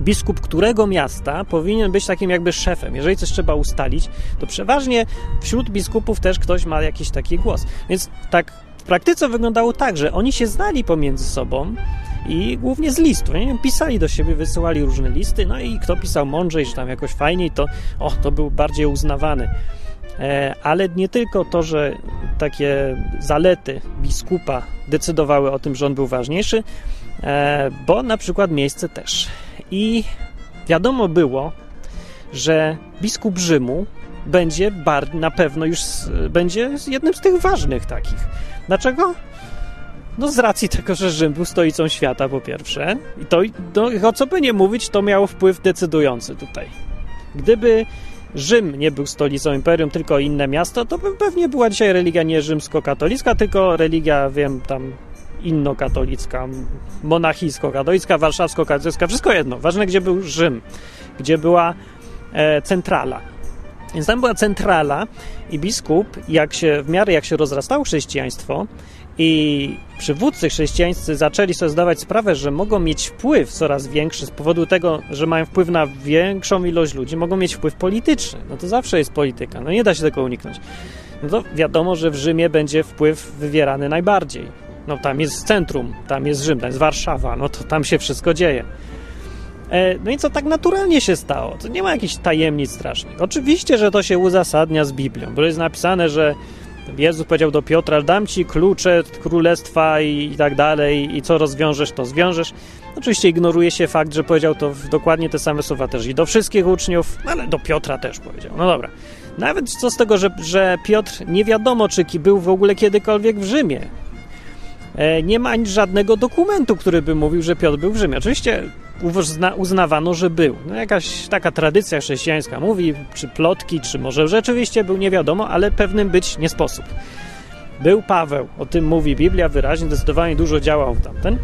Biskup którego miasta powinien być takim jakby szefem. Jeżeli coś trzeba ustalić, to przeważnie wśród biskupów też ktoś ma jakiś taki głos. Więc tak w praktyce wyglądało tak, że oni się znali pomiędzy sobą i głównie z listu. Nie? Pisali do siebie, wysyłali różne listy, no i kto pisał mądrzej, czy tam jakoś fajniej, to o, to był bardziej uznawany. E, ale nie tylko to, że takie zalety biskupa decydowały o tym, że on był ważniejszy, bo na przykład miejsce też. I wiadomo było, że biskup Rzymu będzie bar, na pewno już będzie jednym z tych ważnych takich. Dlaczego? No z racji tego, że Rzym był stolicą świata po pierwsze i to, o co by nie mówić, to miało wpływ decydujący tutaj. Gdyby Rzym nie był stolicą imperium, tylko inne miasto, to by pewnie była dzisiaj religia nie rzymsko-katolicka, tylko religia, wiem, tam innokatolicka, monachijsko-katolicka, warszawsko-katolicka, wszystko jedno. Ważne, gdzie był Rzym, gdzie była e, centrala. Więc tam była centrala i biskup, jak się, w miarę jak się rozrastało chrześcijaństwo i przywódcy chrześcijańscy zaczęli sobie zdawać sprawę, że mogą mieć wpływ coraz większy z powodu tego, że mają wpływ na większą ilość ludzi, mogą mieć wpływ polityczny. No to zawsze jest polityka, no nie da się tego uniknąć. No to wiadomo, że w Rzymie będzie wpływ wywierany najbardziej. No tam jest centrum, tam jest Rzym, tam jest Warszawa, no to tam się wszystko dzieje. E, no i co tak naturalnie się stało? To nie ma jakichś tajemnic strasznych. Oczywiście, że to się uzasadnia z Biblią, bo jest napisane, że Jezus powiedział do Piotra, dam ci klucze królestwa i, i, tak dalej i co rozwiążesz, to zwiążesz. Oczywiście ignoruje się fakt, że powiedział to dokładnie te same słowa też i do wszystkich uczniów, ale do Piotra też powiedział. No dobra. Nawet co z tego, że, że Piotr nie wiadomo, czy był w ogóle kiedykolwiek w Rzymie. E, nie ma ani żadnego dokumentu, który by mówił, że Piotr był w Rzymie. Oczywiście uznawano, że był. No jakaś taka tradycja chrześcijańska mówi, czy plotki, czy może rzeczywiście był, nie wiadomo, ale pewnym być nie sposób. Był Paweł, o tym mówi Biblia wyraźnie, zdecydowanie dużo działał tamten.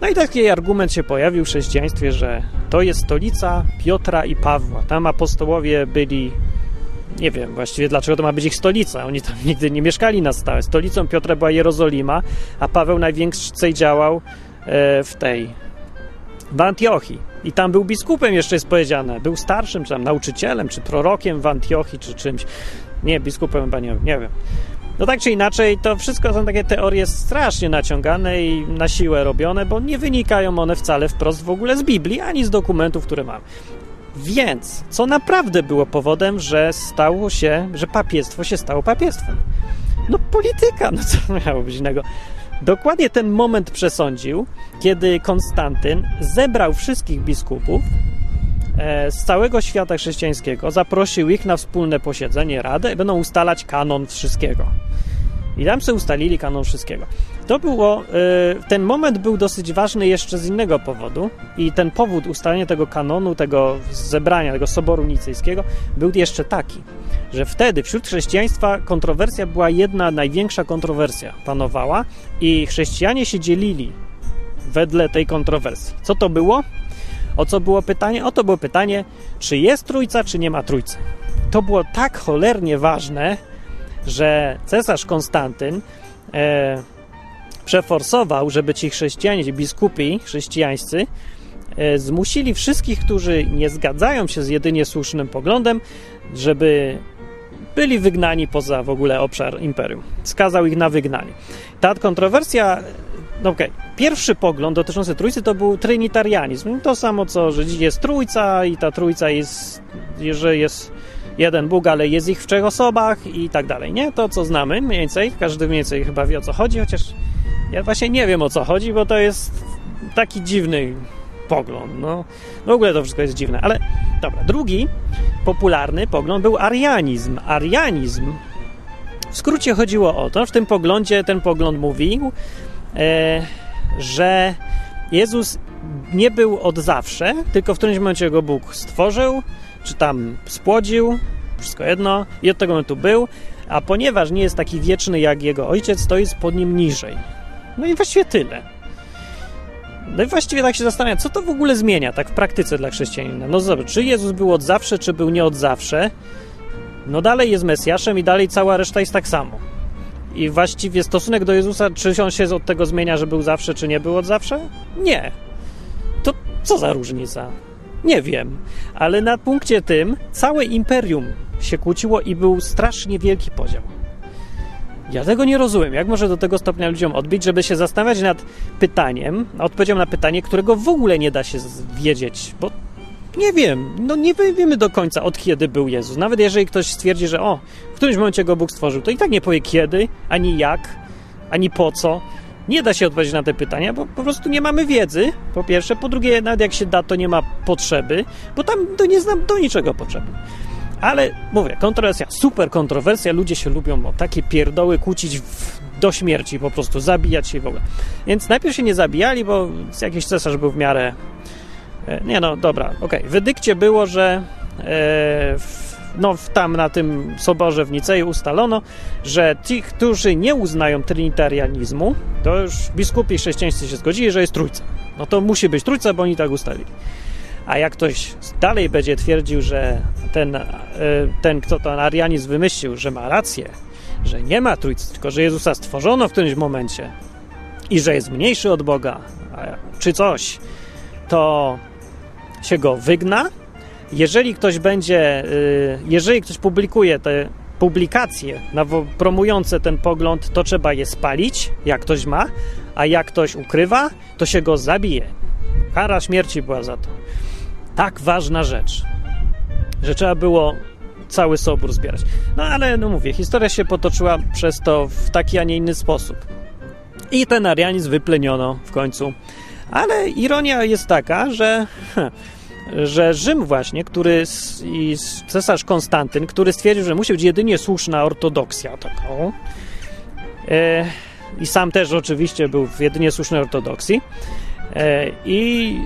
No i taki argument się pojawił w chrześcijaństwie, że to jest stolica Piotra i Pawła. Tam apostołowie byli nie wiem właściwie dlaczego to ma być ich stolica. Oni tam nigdy nie mieszkali na stałe. Stolicą Piotra była Jerozolima, a Paweł najwięcej działał e, w tej, w Antiochii. I tam był biskupem, jeszcze jest powiedziane. Był starszym, czy tam nauczycielem, czy prorokiem w Antiochii, czy czymś. Nie, biskupem chyba nie, nie wiem. No tak czy inaczej, to wszystko są takie teorie strasznie naciągane i na siłę robione, bo nie wynikają one wcale wprost w ogóle z Biblii, ani z dokumentów, które mamy. Więc, co naprawdę było powodem, że stało się, że papiestwo się stało papiestwem? No polityka, no co miało być innego? Dokładnie ten moment przesądził, kiedy Konstantyn zebrał wszystkich biskupów e, z całego świata chrześcijańskiego, zaprosił ich na wspólne posiedzenie Rady i będą ustalać kanon wszystkiego. I tam sobie ustalili kanon wszystkiego. To było, e, ten moment był dosyć ważny jeszcze z innego powodu i ten powód ustalenia tego kanonu, tego zebrania, tego soboru nicejskiego był jeszcze taki, że wtedy wśród chrześcijaństwa kontrowersja była jedna, największa kontrowersja panowała i chrześcijanie się dzielili wedle tej kontrowersji. Co to było? O co było pytanie? O to było pytanie, czy jest trójca, czy nie ma trójcy. To było tak cholernie ważne, że cesarz Konstantyn e, przeforsował, żeby ci chrześcijanie, ci biskupi chrześcijańscy e, zmusili wszystkich, którzy nie zgadzają się z jedynie słusznym poglądem, żeby byli wygnani poza w ogóle obszar imperium. Skazał ich na wygnanie. Ta kontrowersja, no okej, okay. pierwszy pogląd dotyczący trójcy to był trinitarianizm. To samo co, że jest trójca i ta trójca jest, że jest jeden Bóg, ale jest ich w trzech osobach i tak dalej, nie? To, co znamy mniej więcej, każdy mniej więcej chyba wie, o co chodzi, chociaż ja właśnie nie wiem, o co chodzi, bo to jest taki dziwny pogląd, no. W ogóle to wszystko jest dziwne, ale dobra. Drugi popularny pogląd był arianizm. Arianizm w skrócie chodziło o to, w tym poglądzie ten pogląd mówił, e, że Jezus nie był od zawsze, tylko w którymś momencie go Bóg stworzył, czy tam spłodził, wszystko jedno, i od tego momentu był, a ponieważ nie jest taki wieczny jak jego ojciec, to jest pod nim niżej. No i właściwie tyle. No i właściwie tak się zastanawiam, co to w ogóle zmienia tak w praktyce dla chrześcijanina. No zobacz, czy Jezus był od zawsze, czy był nie od zawsze? No dalej jest Mesjaszem i dalej cała reszta jest tak samo. I właściwie stosunek do Jezusa, czy on się od tego zmienia, że był zawsze, czy nie był od zawsze? Nie. To co za różnica? Nie wiem. Ale na punkcie tym całe imperium się kłóciło i był strasznie wielki podział. Ja tego nie rozumiem. Jak może do tego stopnia ludziom odbić, żeby się zastanawiać nad pytaniem, odpowiedzią na pytanie, którego w ogóle nie da się wiedzieć, bo nie wiem, no nie wiemy do końca od kiedy był Jezus. Nawet jeżeli ktoś stwierdzi, że o, w którymś momencie go Bóg stworzył, to i tak nie powie kiedy, ani jak, ani po co. Nie da się odpowiedzieć na te pytania, bo po prostu nie mamy wiedzy, po pierwsze. Po drugie, nawet jak się da, to nie ma potrzeby, bo tam to nie znam do niczego potrzeby. Ale mówię, kontrowersja, super kontrowersja, ludzie się lubią o takie pierdoły kłócić w, do śmierci, po prostu zabijać się w ogóle. Więc najpierw się nie zabijali, bo jakiś cesarz był w miarę. E, nie no, dobra, okej. Okay. W edykcie było, że e, w, no, tam na tym soborze w Nicei ustalono, że ci, którzy nie uznają trinitarianizmu, to już biskupi chrześcijańscy się zgodzili, że jest trójca. No to musi być trójca, bo oni tak ustalili. A jak ktoś dalej będzie twierdził, że ten, e, ten kto ten arianizm wymyślił, że ma rację, że nie ma trójcy, tylko że Jezusa stworzono w którymś momencie i że jest mniejszy od Boga, czy coś, to się go wygna. Jeżeli ktoś będzie, e, jeżeli ktoś publikuje te publikacje promujące ten pogląd, to trzeba je spalić, jak ktoś ma, a jak ktoś ukrywa, to się go zabije. Kara śmierci była za to tak ważna rzecz, że trzeba było cały sobór zbierać. No ale, no mówię, historia się potoczyła przez to w taki, a nie inny sposób. I ten arianizm wypleniono w końcu. Ale ironia jest taka, że, że Rzym właśnie, który i cesarz Konstantyn, który stwierdził, że musi być jedynie słuszna ortodoksja taką, e, i sam też oczywiście był w jedynie słusznej ortodoksji, I,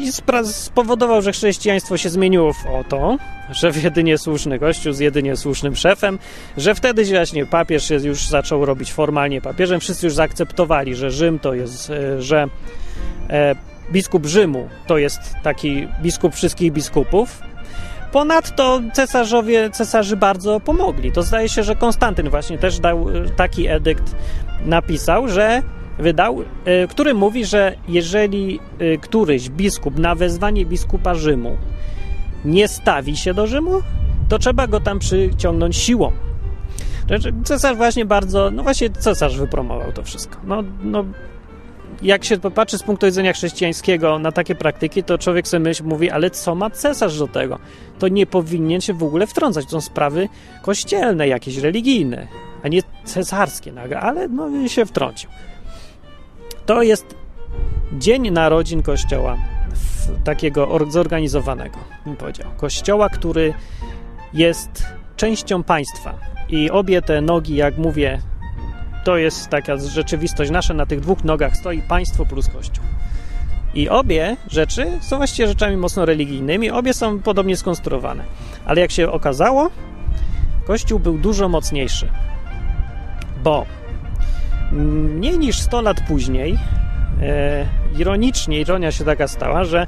i spowodował, że chrześcijaństwo się zmieniło w oto, że w jedynie słuszny kościół z jedynie słusznym szefem, że wtedy właśnie papież już zaczął robić formalnie papieżem. Wszyscy już zaakceptowali, że Rzym to jest, e, że e, biskup Rzymu to jest taki biskup wszystkich biskupów. Ponadto cesarzowie, cesarzy bardzo pomogli. To zdaje się, że Konstantyn właśnie też dał taki edykt, napisał, że wydał, e, który mówi, że jeżeli e, któryś biskup na wezwanie biskupa Rzymu nie stawi się do Rzymu, to trzeba go tam przyciągnąć siłą. Znaczy, cesarz właśnie bardzo, no właśnie cesarz wypromował to wszystko. No, no jak się popatrzy z punktu widzenia chrześcijańskiego na takie praktyki, to człowiek sobie myśli, mówi, ale co ma cesarz do tego? To nie powinien się w ogóle wtrącać. To są sprawy kościelne, jakieś religijne, a nie cesarskie nagle, ale no się wtrącił. To jest dzień narodzin Kościoła takiego zorganizowanego, bym powiedział. Kościoła, który jest częścią państwa. I obie te nogi, jak mówię, to jest taka rzeczywistość nasza. Na tych dwóch nogach stoi państwo plus Kościół. I obie rzeczy są właściwie rzeczami mocno religijnymi, obie są podobnie skonstruowane. Ale jak się okazało, Kościół był dużo mocniejszy, bo Mniej niż 100 lat później, e, ironicznie, ironia się taka stała, że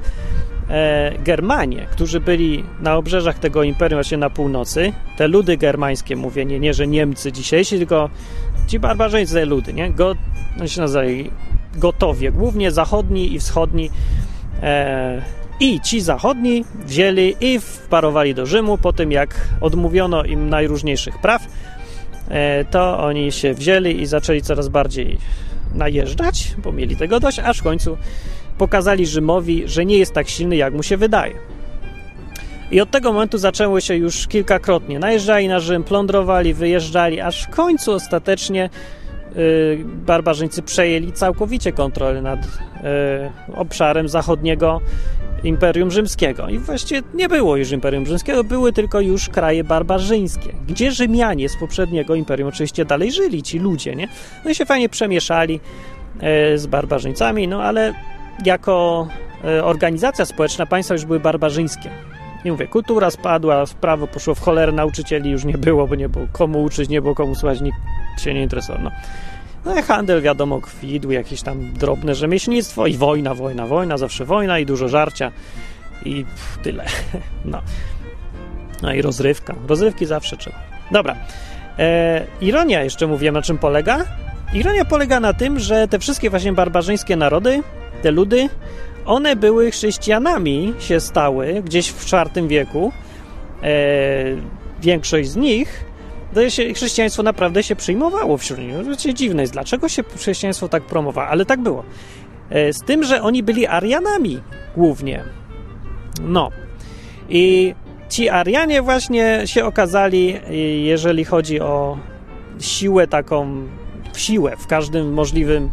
e, Germanie, którzy byli na obrzeżach tego imperium, właśnie na północy, te ludy germańskie, mówię, nie, nie że Niemcy dzisiejsi, tylko ci barbarzyńcy ludy, nie? Go, no się nazywa, gotowie, głównie zachodni i wschodni. E, I ci zachodni wzięli i wparowali do Rzymu po tym, jak odmówiono im najróżniejszych praw, to oni się wzięli i zaczęli coraz bardziej najeżdżać, bo mieli tego dość, aż w końcu pokazali Rzymowi, że nie jest tak silny, jak mu się wydaje. I od tego momentu zaczęło się już kilkakrotnie. Najeżdżali na Rzym, plądrowali, wyjeżdżali, aż w końcu ostatecznie barbarzyńcy przejęli całkowicie kontrolę nad y, obszarem zachodniego Imperium Rzymskiego. I właściwie nie było już Imperium Rzymskiego, były tylko już kraje barbarzyńskie, gdzie Rzymianie z poprzedniego imperium oczywiście dalej żyli, ci ludzie, nie? No i się fajnie przemieszali y, z barbarzyńcami, no ale jako y, organizacja społeczna państwa już były barbarzyńskie. Nie mówię, kultura spadła, prawo poszło w cholerę, nauczycieli już nie było, bo nie było komu uczyć, nie było komu słuchać, nikt się nie interesował. No. No i handel, wiadomo, kwitł, jakieś tam drobne rzemieślnictwo i wojna, wojna, wojna, zawsze wojna i dużo żarcia i pff, tyle. No. no i rozrywka. Rozrywki zawsze trzeba. Dobra. E, ironia jeszcze mówiłem, na czym polega? Ironia polega na tym, że te wszystkie właśnie barbarzyńskie narody, te ludy, one były chrześcijanami, się stały gdzieś w IV wieku. E, większość z nich to się, chrześcijaństwo naprawdę się przyjmowało wśród nich. To dziwne jest, dlaczego się chrześcijaństwo tak promowało, ale tak było. E, z tym, że oni byli Arianami głównie. No. I ci Arianie właśnie się okazali, jeżeli chodzi o siłę taką, siłę w każdym możliwym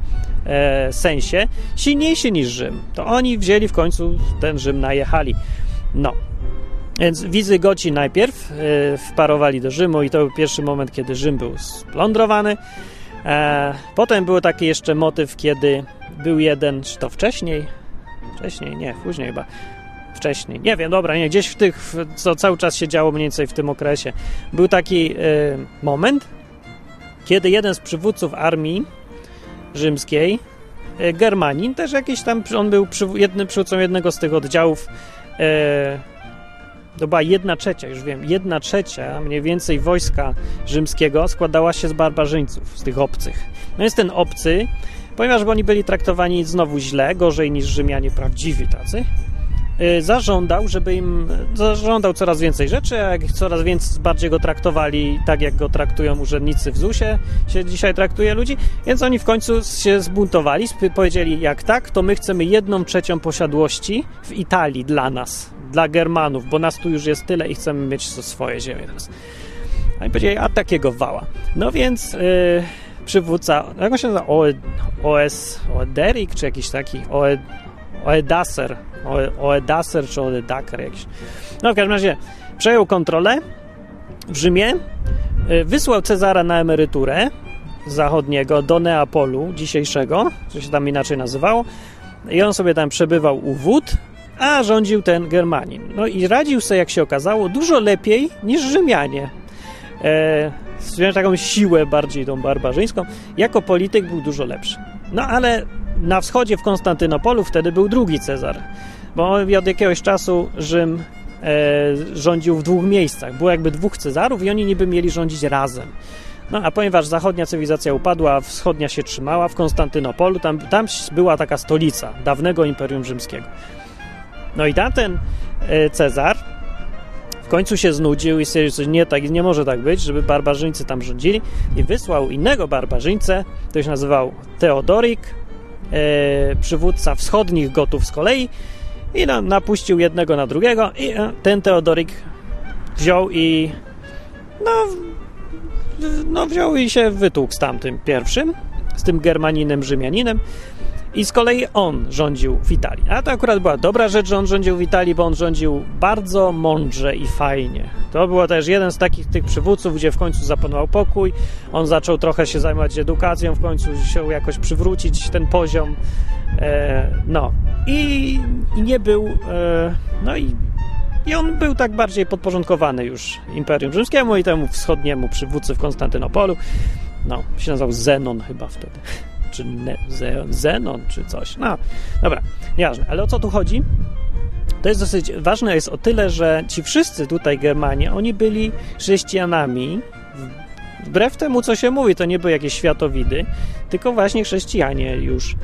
e, sensie, silniejsi niż Rzym. To oni wzięli w końcu ten Rzym, najechali. No. Więc Wizygoci najpierw e, wparowali do Rzymu i to był pierwszy moment, kiedy Rzym był splądrowany. E, potem był taki jeszcze motyw, kiedy był jeden, czy to wcześniej? Wcześniej, nie, później chyba. Wcześniej, nie wiem, dobra, nie, gdzieś w tych, co cały czas się działo mniej więcej w tym okresie. Był taki e, moment, kiedy jeden z przywódców armii rzymskiej, Germanin, też jakiś tam, on był jednym przywódcą jednego z tych oddziałów to była jedna trzecia, już wiem, jedna trzecia mniej więcej wojska rzymskiego składała się z barbarzyńców, z tych obcych. No jest ten obcy, ponieważ oni byli traktowani znowu źle, gorzej niż Rzymianie prawdziwi tacy, y, zażądał, żeby im zażądał coraz więcej rzeczy, a jak coraz więcej bardziej go traktowali tak, jak go traktują urzędnicy w ZUS-ie, się dzisiaj traktuje ludzi, więc oni w końcu się zbuntowali, powiedzieli, jak tak, to my chcemy jedną trzecią posiadłości w Italii dla nas, dla Germanów, bo nas tu już jest tyle i chcemy mieć swoje ziemię teraz. A oni powiedzieli, a takiego wała. No więc yy, przywódca, jak on się nazywa? OS, Oederik, czy jakiś taki? Oed, Oedaser. Oedaser, czy Oedaker jakiś. No w każdym razie przejął kontrolę w Rzymie, yy, wysłał Cezara na emeryturę zachodniego do Neapolu dzisiejszego, co się tam inaczej nazywało, i on sobie tam przebywał u wód, a rządził ten Germanin. No i radził sobie, jak się okazało, dużo lepiej niż Rzymianie. E, taką siłę bardziej tą barbarzyńską. Jako polityk był dużo lepszy. No ale na wschodzie w Konstantynopolu wtedy był drugi Cezar, bo od jakiegoś czasu Rzym e, rządził w dwóch miejscach. Było jakby dwóch Cezarów i oni niby mieli rządzić razem. No a ponieważ zachodnia cywilizacja upadła, wschodnia się trzymała, w Konstantynopolu tam, tam była taka stolica dawnego Imperium Rzymskiego. No i tamten e, Cezar w końcu się znudził i stwierdził, że nie, tak, nie może tak być, żeby barbarzyńcy tam rządzili i wysłał innego barbarzyńcę, który się nazywał Teodorik, e, przywódca wschodnich gotów z kolei i na, napuścił jednego na drugiego i e, ten Teodorik wziął i no, no wziął i się wytłukł z tamtym pierwszym, z tym Germaninem, Rzymianinem i z kolei on rządził w Italii. A to akurat była dobra rzecz, że on rządził w Italii, bo on rządził bardzo mądrze i fajnie. To był też jeden z takich tych przywódców, gdzie w końcu zapanował pokój. On zaczął trochę się zajmować edukacją, w końcu się jakoś przywrócić ten poziom. E, no. I, I, nie był. E, no i. I on był tak bardziej podporządkowany już Imperium Rzymskiemu i temu wschodniemu przywódcy w Konstantynopolu. No, się nazywał Zenon chyba wtedy czy ne, Zenon, czy coś. No, dobra, nieważne. Ale o co tu chodzi? To jest dosyć ważne jest o tyle, że ci wszyscy tutaj Germanie, oni byli chrześcijanami, wbrew temu, co się mówi, to nie były jakieś światowidy, tylko właśnie chrześcijanie już,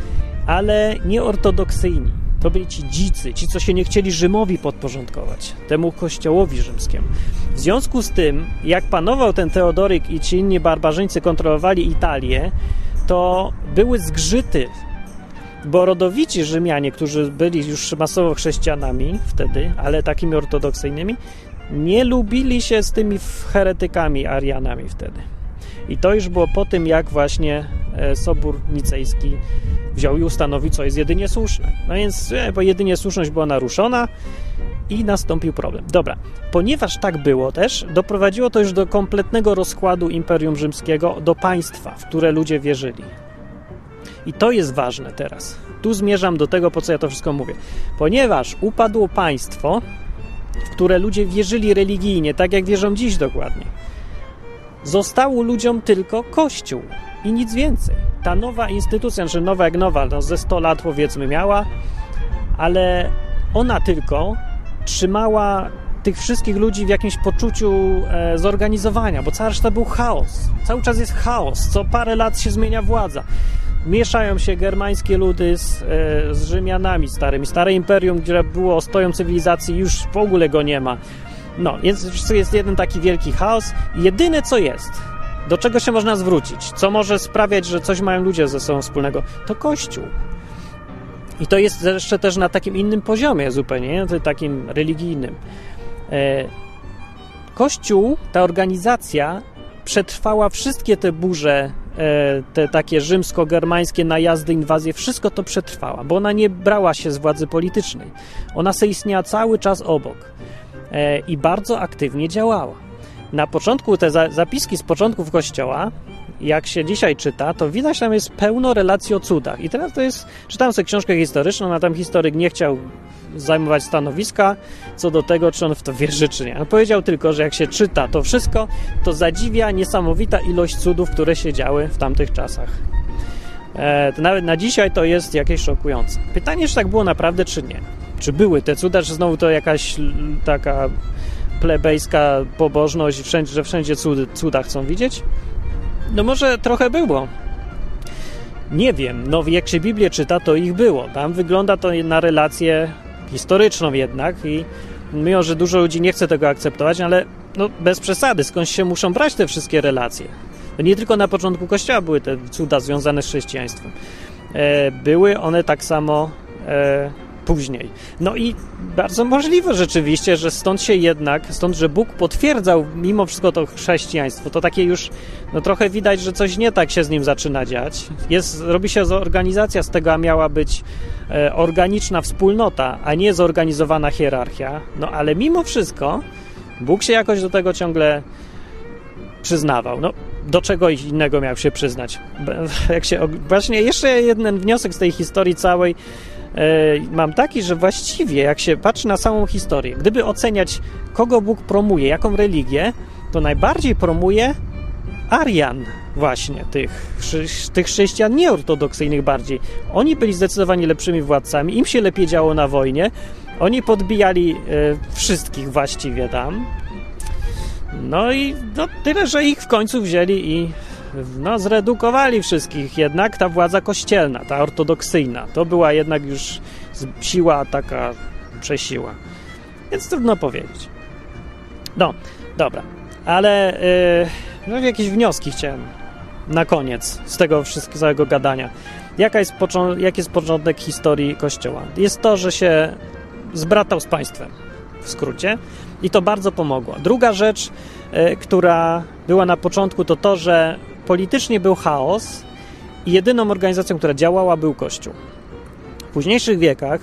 ale nieortodoksyjni. To byli ci dzicy, ci, co się nie chcieli Rzymowi podporządkować, temu kościołowi rzymskiemu. W związku z tym, jak panował ten Teodoryk i ci inni barbarzyńcy kontrolowali Italię, to były zgrzyty, bo rodowici Rzymianie, którzy byli już masowo chrześcijanami wtedy, ale takimi ortodoksyjnymi, nie lubili się z tymi heretykami Arianami wtedy. I to już było po tym, jak właśnie e, Sobór Nicejski wziął i ustanowił, co jest jedynie słuszne. No więc, e, bo jedynie słuszność była naruszona i nastąpił problem. Dobra, ponieważ tak było też, doprowadziło to już do kompletnego rozkładu Imperium Rzymskiego, do państwa, w które ludzie wierzyli. I to jest ważne teraz. Tu zmierzam do tego, po co ja to wszystko mówię. Ponieważ upadło państwo, w które ludzie wierzyli religijnie, tak jak wierzą dziś dokładnie, zostało ludziom tylko Kościół i nic więcej. Ta nowa instytucja, że nowa jak nowa, no ze 100 lat powiedzmy miała, ale ona tylko trzymała tych wszystkich ludzi w jakimś poczuciu e, zorganizowania, bo cała reszta był chaos. Cały czas jest chaos, co parę lat się zmienia władza. Mieszają się germańskie ludy z, e, z Rzymianami starymi. Stare imperium, które było ostoją cywilizacji, już w ogóle go nie ma. No, więc jest jeden taki wielki chaos. Jedyne co jest, do czego się można zwrócić, co może sprawiać, że coś mają ludzie ze sobą wspólnego, to Kościół. I to jest jeszcze też na takim innym poziomie zupełnie, nie? takim religijnym. E, Kościół, ta organizacja przetrwała wszystkie te burze, e, te takie rzymsko-germańskie najazdy, inwazje, wszystko to przetrwała, bo ona nie brała się z władzy politycznej. Ona se istniała cały czas obok i bardzo aktywnie działała. Na początku te zapiski z początków kościoła jak się dzisiaj czyta, to widać, tam jest pełno relacji o cudach. I teraz to jest, czytałem sobie książkę historyczną, a tam historyk nie chciał zajmować stanowiska co do tego, czy on w to wierzy, czy nie. On powiedział tylko, że jak się czyta to wszystko, to zadziwia niesamowita ilość cudów, które się działy w tamtych czasach. E, nawet na dzisiaj to jest jakieś szokujące. Pytanie, czy tak było naprawdę, czy nie. Czy były te cuda, czy znowu to jakaś taka plebejska pobożność, wszędzie, że wszędzie cudy, cuda chcą widzieć? No może trochę było. Nie wiem, no jak się Biblię czyta, to ich było. Tam wygląda to na relację historyczną jednak i mimo, że dużo ludzi nie chce tego akceptować, ale no bez przesady, skąd się muszą brać te wszystkie relacje? Nie tylko na początku Kościoła były te cuda związane z chrześcijaństwem. E, były one tak samo e, później. No i bardzo możliwe rzeczywiście, że stąd się jednak, stąd, że Bóg potwierdzał mimo wszystko to chrześcijaństwo, to takie już, no trochę widać, że coś nie tak się z nim zaczyna dziać. Jest, robi się organizacja z tego, a miała być e, organiczna wspólnota, a nie zorganizowana hierarchia. No ale mimo wszystko Bóg się jakoś do tego ciągle przyznawał. No, do czego innego miał się przyznać? Jak się, właśnie jeszcze jeden wniosek z tej historii całej mam taki, że właściwie jak się patrzy na samą historię, gdyby oceniać, kogo Bóg promuje, jaką religię, to najbardziej promuje Arian właśnie, tych, tych chrześcijan nieortodoksyjnych bardziej. Oni byli zdecydowanie lepszymi władcami, im się lepiej działo na wojnie, oni podbijali e, wszystkich właściwie tam. No i no, tyle, że ich w końcu wzięli i no, zredukowali wszystkich. Jednak ta władza kościelna, ta ortodoksyjna, to była jednak już siła taka przesiła. Więc trudno powiedzieć. No, dobra. Ale yy, no, jakieś wnioski chciałem na koniec z tego wszystkiego gadania. Jaka jest jaki jest początek historii Kościoła? Jest to, że się zbratał z państwem, w skrócie, i to bardzo pomogło. Druga rzecz, yy, która była na początku, to to, że politycznie był chaos i jedyną organizacją, która działała, był Kościół. W późniejszych wiekach,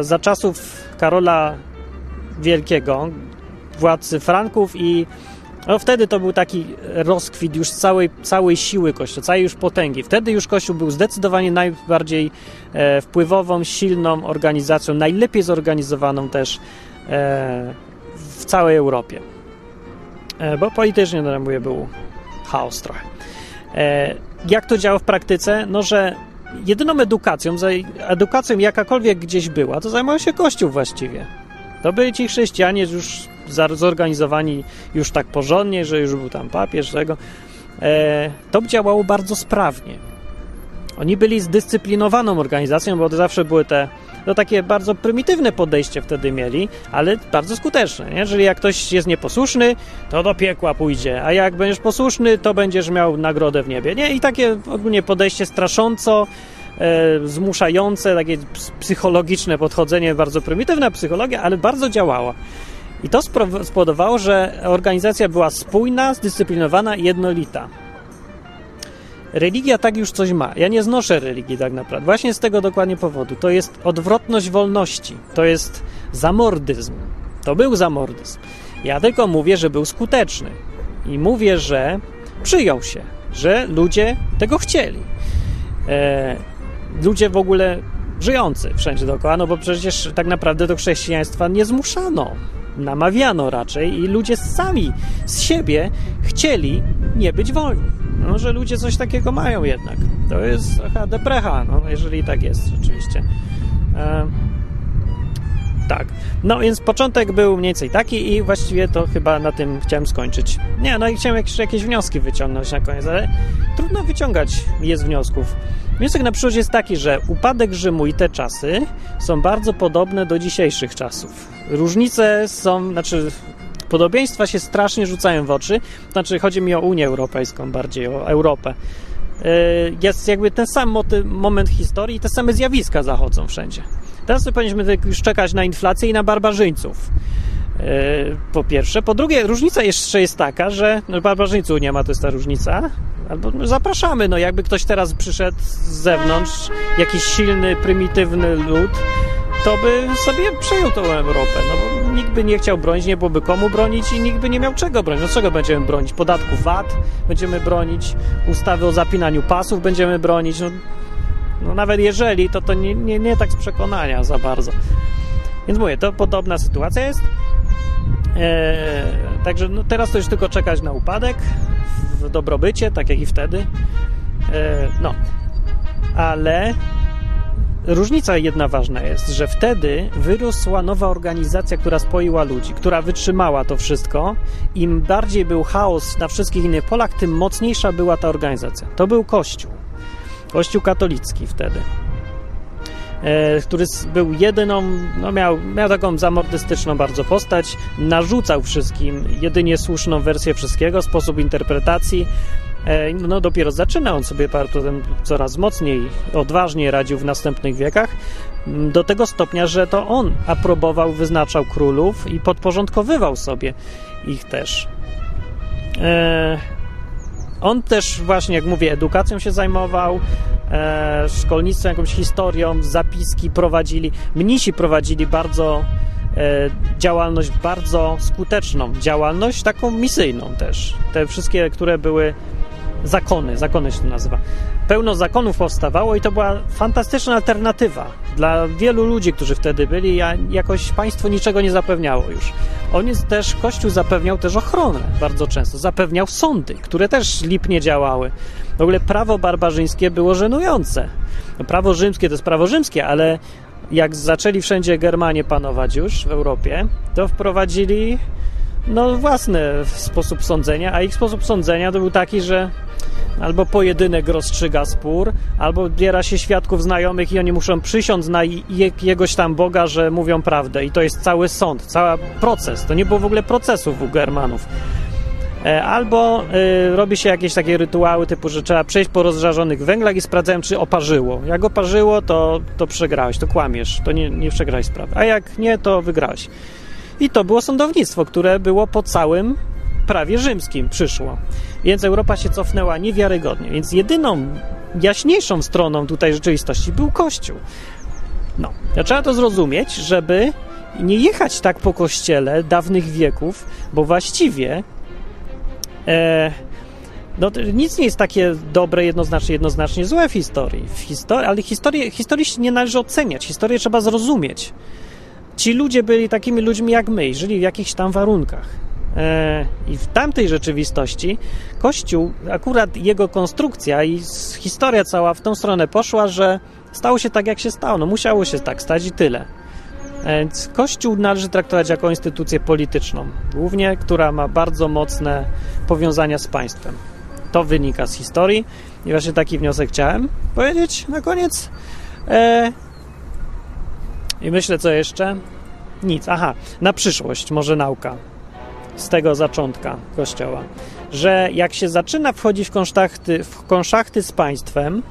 za czasów Karola Wielkiego, władcy Franków i no wtedy to był taki rozkwit już całej, całej siły Kościoła, całej już potęgi. Wtedy już Kościół był zdecydowanie najbardziej e, wpływową, silną organizacją, najlepiej zorganizowaną też e, w całej Europie. E, bo politycznie, no mówię, był chaos trochę. E, jak to działa w praktyce? No, że jedyną edukacją, edukacją jakakolwiek gdzieś była, to zajmował się Kościół właściwie. To byli ci chrześcijanie już zorganizowani już tak porządnie, że już był tam papież, tego. E, to działało bardzo sprawnie. Oni byli zdyscyplinowaną organizacją, bo zawsze były te to takie bardzo prymitywne podejście wtedy mieli, ale bardzo skuteczne. Nie? Jeżeli jak ktoś jest nieposłuszny, to do piekła pójdzie, a jak będziesz posłuszny, to będziesz miał nagrodę w niebie. Nie? I takie ogólnie podejście strasząco e, zmuszające, takie psychologiczne podchodzenie, bardzo prymitywna psychologia, ale bardzo działała. I to spowodowało, że organizacja była spójna, zdyscyplinowana i jednolita. Religia tak już coś ma. Ja nie znoszę religii tak naprawdę. Właśnie z tego dokładnie powodu. To jest odwrotność wolności. To jest zamordyzm. To był zamordyzm. Ja tylko mówię, że był skuteczny. I mówię, że przyjął się, że ludzie tego chcieli. E, ludzie w ogóle żyjący wszędzie dookoła, no bo przecież tak naprawdę do chrześcijaństwa nie zmuszano. Namawiano raczej i ludzie sami z siebie chcieli nie być wolni. No, że ludzie coś takiego mają jednak. To jest trochę deprecha, no, jeżeli tak jest rzeczywiście. E, tak. No więc początek był mniej więcej taki i właściwie to chyba na tym chciałem skończyć. Nie, no i chciałem jeszcze jakieś wnioski wyciągnąć na koniec, ale trudno wyciągać jest wniosków. Wniosek na przyszłość jest taki, że upadek Rzymu i te czasy są bardzo podobne do dzisiejszych czasów. Różnice są, znaczy Podobieństwa się strasznie rzucają w oczy. Znaczy, chodzi mi o Unię Europejską bardziej, o Europę. E, jest jakby ten sam moment historii i te same zjawiska zachodzą wszędzie. Teraz powinniśmy już czekać na inflację i na barbarzyńców. E, po pierwsze. Po drugie, różnica jeszcze jest taka, że no, barbarzyńców nie ma, to jest ta różnica. Albo no, zapraszamy, no jakby ktoś teraz przyszedł z zewnątrz, jakiś silny, prymitywny lud, to by sobie przejął tą Europę, no bo nikt by nie chciał bronić, nie byłoby komu bronić i nikt by nie miał czego bronić. No czego będziemy bronić? Podatku VAT będziemy bronić, ustawy o zapinaniu pasów będziemy bronić, no, no nawet jeżeli, to to nie, nie, nie tak z przekonania za bardzo. Więc mówię, to podobna sytuacja jest. Eee, także no teraz to już tylko czekać na upadek w dobrobycie, tak jak i wtedy. Eee, no, ale Różnica jedna ważna jest, że wtedy wyrosła nowa organizacja, która spoiła ludzi, która wytrzymała to wszystko. Im bardziej był chaos na wszystkich innych polach, tym mocniejsza była ta organizacja. To był Kościół. Kościół katolicki wtedy. E, który był jedyną, no miał, miał taką zamordystyczną bardzo postać, narzucał wszystkim jedynie słuszną wersję wszystkiego, sposób interpretacji, E, no dopiero zaczyna on sobie potem coraz mocniej, odważniej radził w następnych wiekach, do tego stopnia, że to on aprobował, wyznaczał królów i podporządkowywał sobie ich też. E, on też właśnie, jak mówię, edukacją się zajmował, e, szkolnictwem, jakąś historią, zapiski prowadzili. Mnisi prowadzili bardzo działalność bardzo skuteczną, działalność taką misyjną też. Te wszystkie, które były zakony, zakony się to nazywa. Pełno zakonów powstawało i to była fantastyczna alternatywa dla wielu ludzi, którzy wtedy byli, a jakoś państwo niczego nie zapewniało już. On jest też, Kościół zapewniał też ochronę bardzo często, zapewniał sądy, które też lipnie działały. W ogóle prawo barbarzyńskie było żenujące. No, prawo rzymskie to jest prawo rzymskie, ale jak zaczęli wszędzie Germanie panować już w Europie, to wprowadzili no, własny sposób sądzenia, a ich sposób sądzenia to był taki, że albo pojedynek rozstrzyga spór, albo biera się świadków znajomych i oni muszą przysiąc na jakiegoś tam Boga, że mówią prawdę. I to jest cały sąd, cały proces. To nie było w ogóle procesów u Germanów. E, albo y, robi się jakieś takie rytuały typu, że trzeba przejść po rozżarzonych węglach i sprawdzają, czy oparzyło. Jak oparzyło, to, to przegrałeś, to kłamiesz, to nie, nie przegrałeś sprawy. A jak nie, to wygrałeś. I to było sądownictwo, które było po całym prawie rzymskim przyszło. Więc Europa się cofnęła niewiarygodnie. Więc jedyną jaśniejszą stroną tutaj rzeczywistości był Kościół. No, trzeba to zrozumieć, żeby nie jechać tak po kościele dawnych wieków, bo właściwie e, no, nic nie jest takie dobre, jednoznacznie, jednoznacznie złe w historii. W historii ale historię, historii nie należy oceniać, historię trzeba zrozumieć. Ci ludzie byli takimi ludźmi jak my, żyli w jakichś tam warunkach. E, I w tamtej rzeczywistości Kościół, akurat jego konstrukcja i historia cała w tą stronę poszła, że stało się tak, jak się stało. No musiało się tak stać i tyle. Więc Kościół należy traktować jako instytucję polityczną, głównie, która ma bardzo mocne powiązania z państwem. To wynika z historii i właśnie taki wniosek chciałem powiedzieć na koniec. E... I myślę, co jeszcze? Nic. Aha, na przyszłość, może nauka z tego zaczątka Kościoła, że jak się zaczyna wchodzić w konszachty, w konszachty z państwem,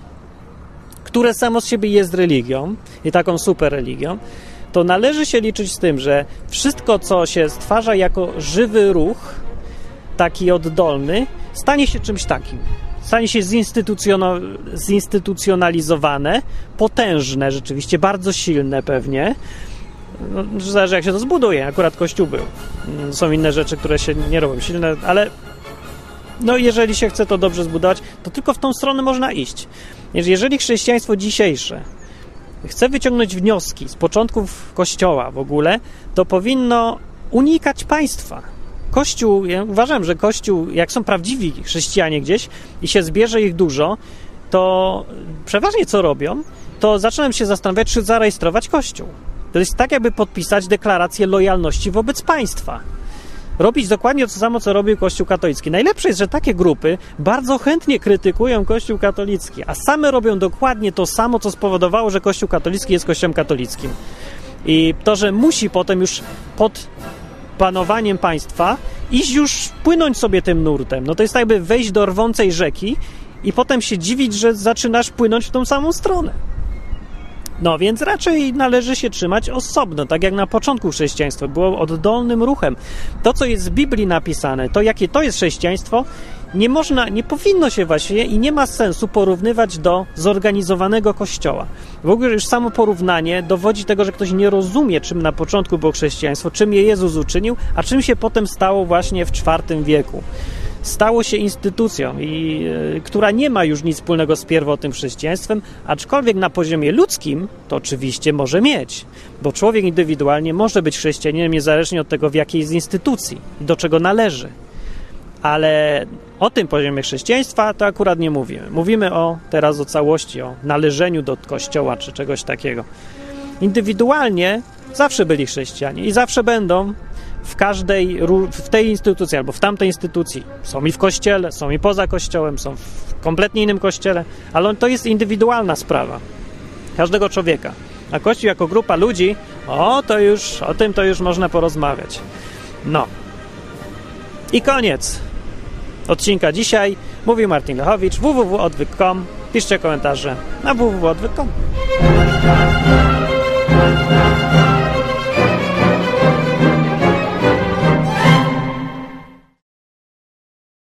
które samo z siebie jest religią i taką super religią, to należy się liczyć z tym, że wszystko, co się stwarza jako żywy ruch, taki oddolny, stanie się czymś takim. Stanie się zinstytucjonalizowane, potężne, rzeczywiście bardzo silne pewnie. No, zależy, jak się to zbuduje. Akurat Kościół był. Są inne rzeczy, które się nie robią silne, ale no jeżeli się chce to dobrze zbudować, to tylko w tą stronę można iść. Jeżeli chrześcijaństwo dzisiejsze chce wyciągnąć wnioski z początków Kościoła w ogóle, to powinno unikać państwa. Kościół, ja uważam, że Kościół, jak są prawdziwi chrześcijanie gdzieś i się zbierze ich dużo, to przeważnie co robią, to zaczynam się zastanawiać, czy zarejestrować Kościół. To jest tak, jakby podpisać deklarację lojalności wobec państwa robić dokładnie to samo, co robił Kościół katolicki. Najlepsze jest, że takie grupy bardzo chętnie krytykują Kościół katolicki, a same robią dokładnie to samo, co spowodowało, że Kościół katolicki jest Kościołem katolickim. I to, że musi potem już pod panowaniem państwa iść już płynąć sobie tym nurtem. No to jest jakby wejść do rwącej rzeki i potem się dziwić, że zaczynasz płynąć w tą samą stronę. No więc raczej należy się trzymać osobno, tak jak na początku chrześcijaństwo było oddolnym ruchem. To, co jest w Biblii napisane, to jakie to jest chrześcijaństwo, nie można, nie powinno się właśnie i nie ma sensu porównywać do zorganizowanego kościoła. W ogóle już samo porównanie dowodzi tego, że ktoś nie rozumie, czym na początku było chrześcijaństwo, czym je Jezus uczynił, a czym się potem stało właśnie w IV wieku stało się instytucją, i, y, która nie ma już nic wspólnego z pierwotnym chrześcijaństwem, aczkolwiek na poziomie ludzkim to oczywiście może mieć, bo człowiek indywidualnie może być chrześcijaninem niezależnie od tego, w jakiej jest instytucji i do czego należy. Ale o tym poziomie chrześcijaństwa to akurat nie mówimy. Mówimy o teraz o całości, o należeniu do kościoła czy czegoś takiego. Indywidualnie zawsze byli chrześcijanie i zawsze będą, w każdej, w tej instytucji albo w tamtej instytucji. Są i w kościele, są i poza kościołem, są w kompletnie innym kościele, ale to jest indywidualna sprawa każdego człowieka. A Kościół jako grupa ludzi, o, to już, o tym to już można porozmawiać. No. I koniec odcinka dzisiaj. Mówił Martin Lechowicz, www.odwyk.com. Piszcie komentarze na www.odwyk.com.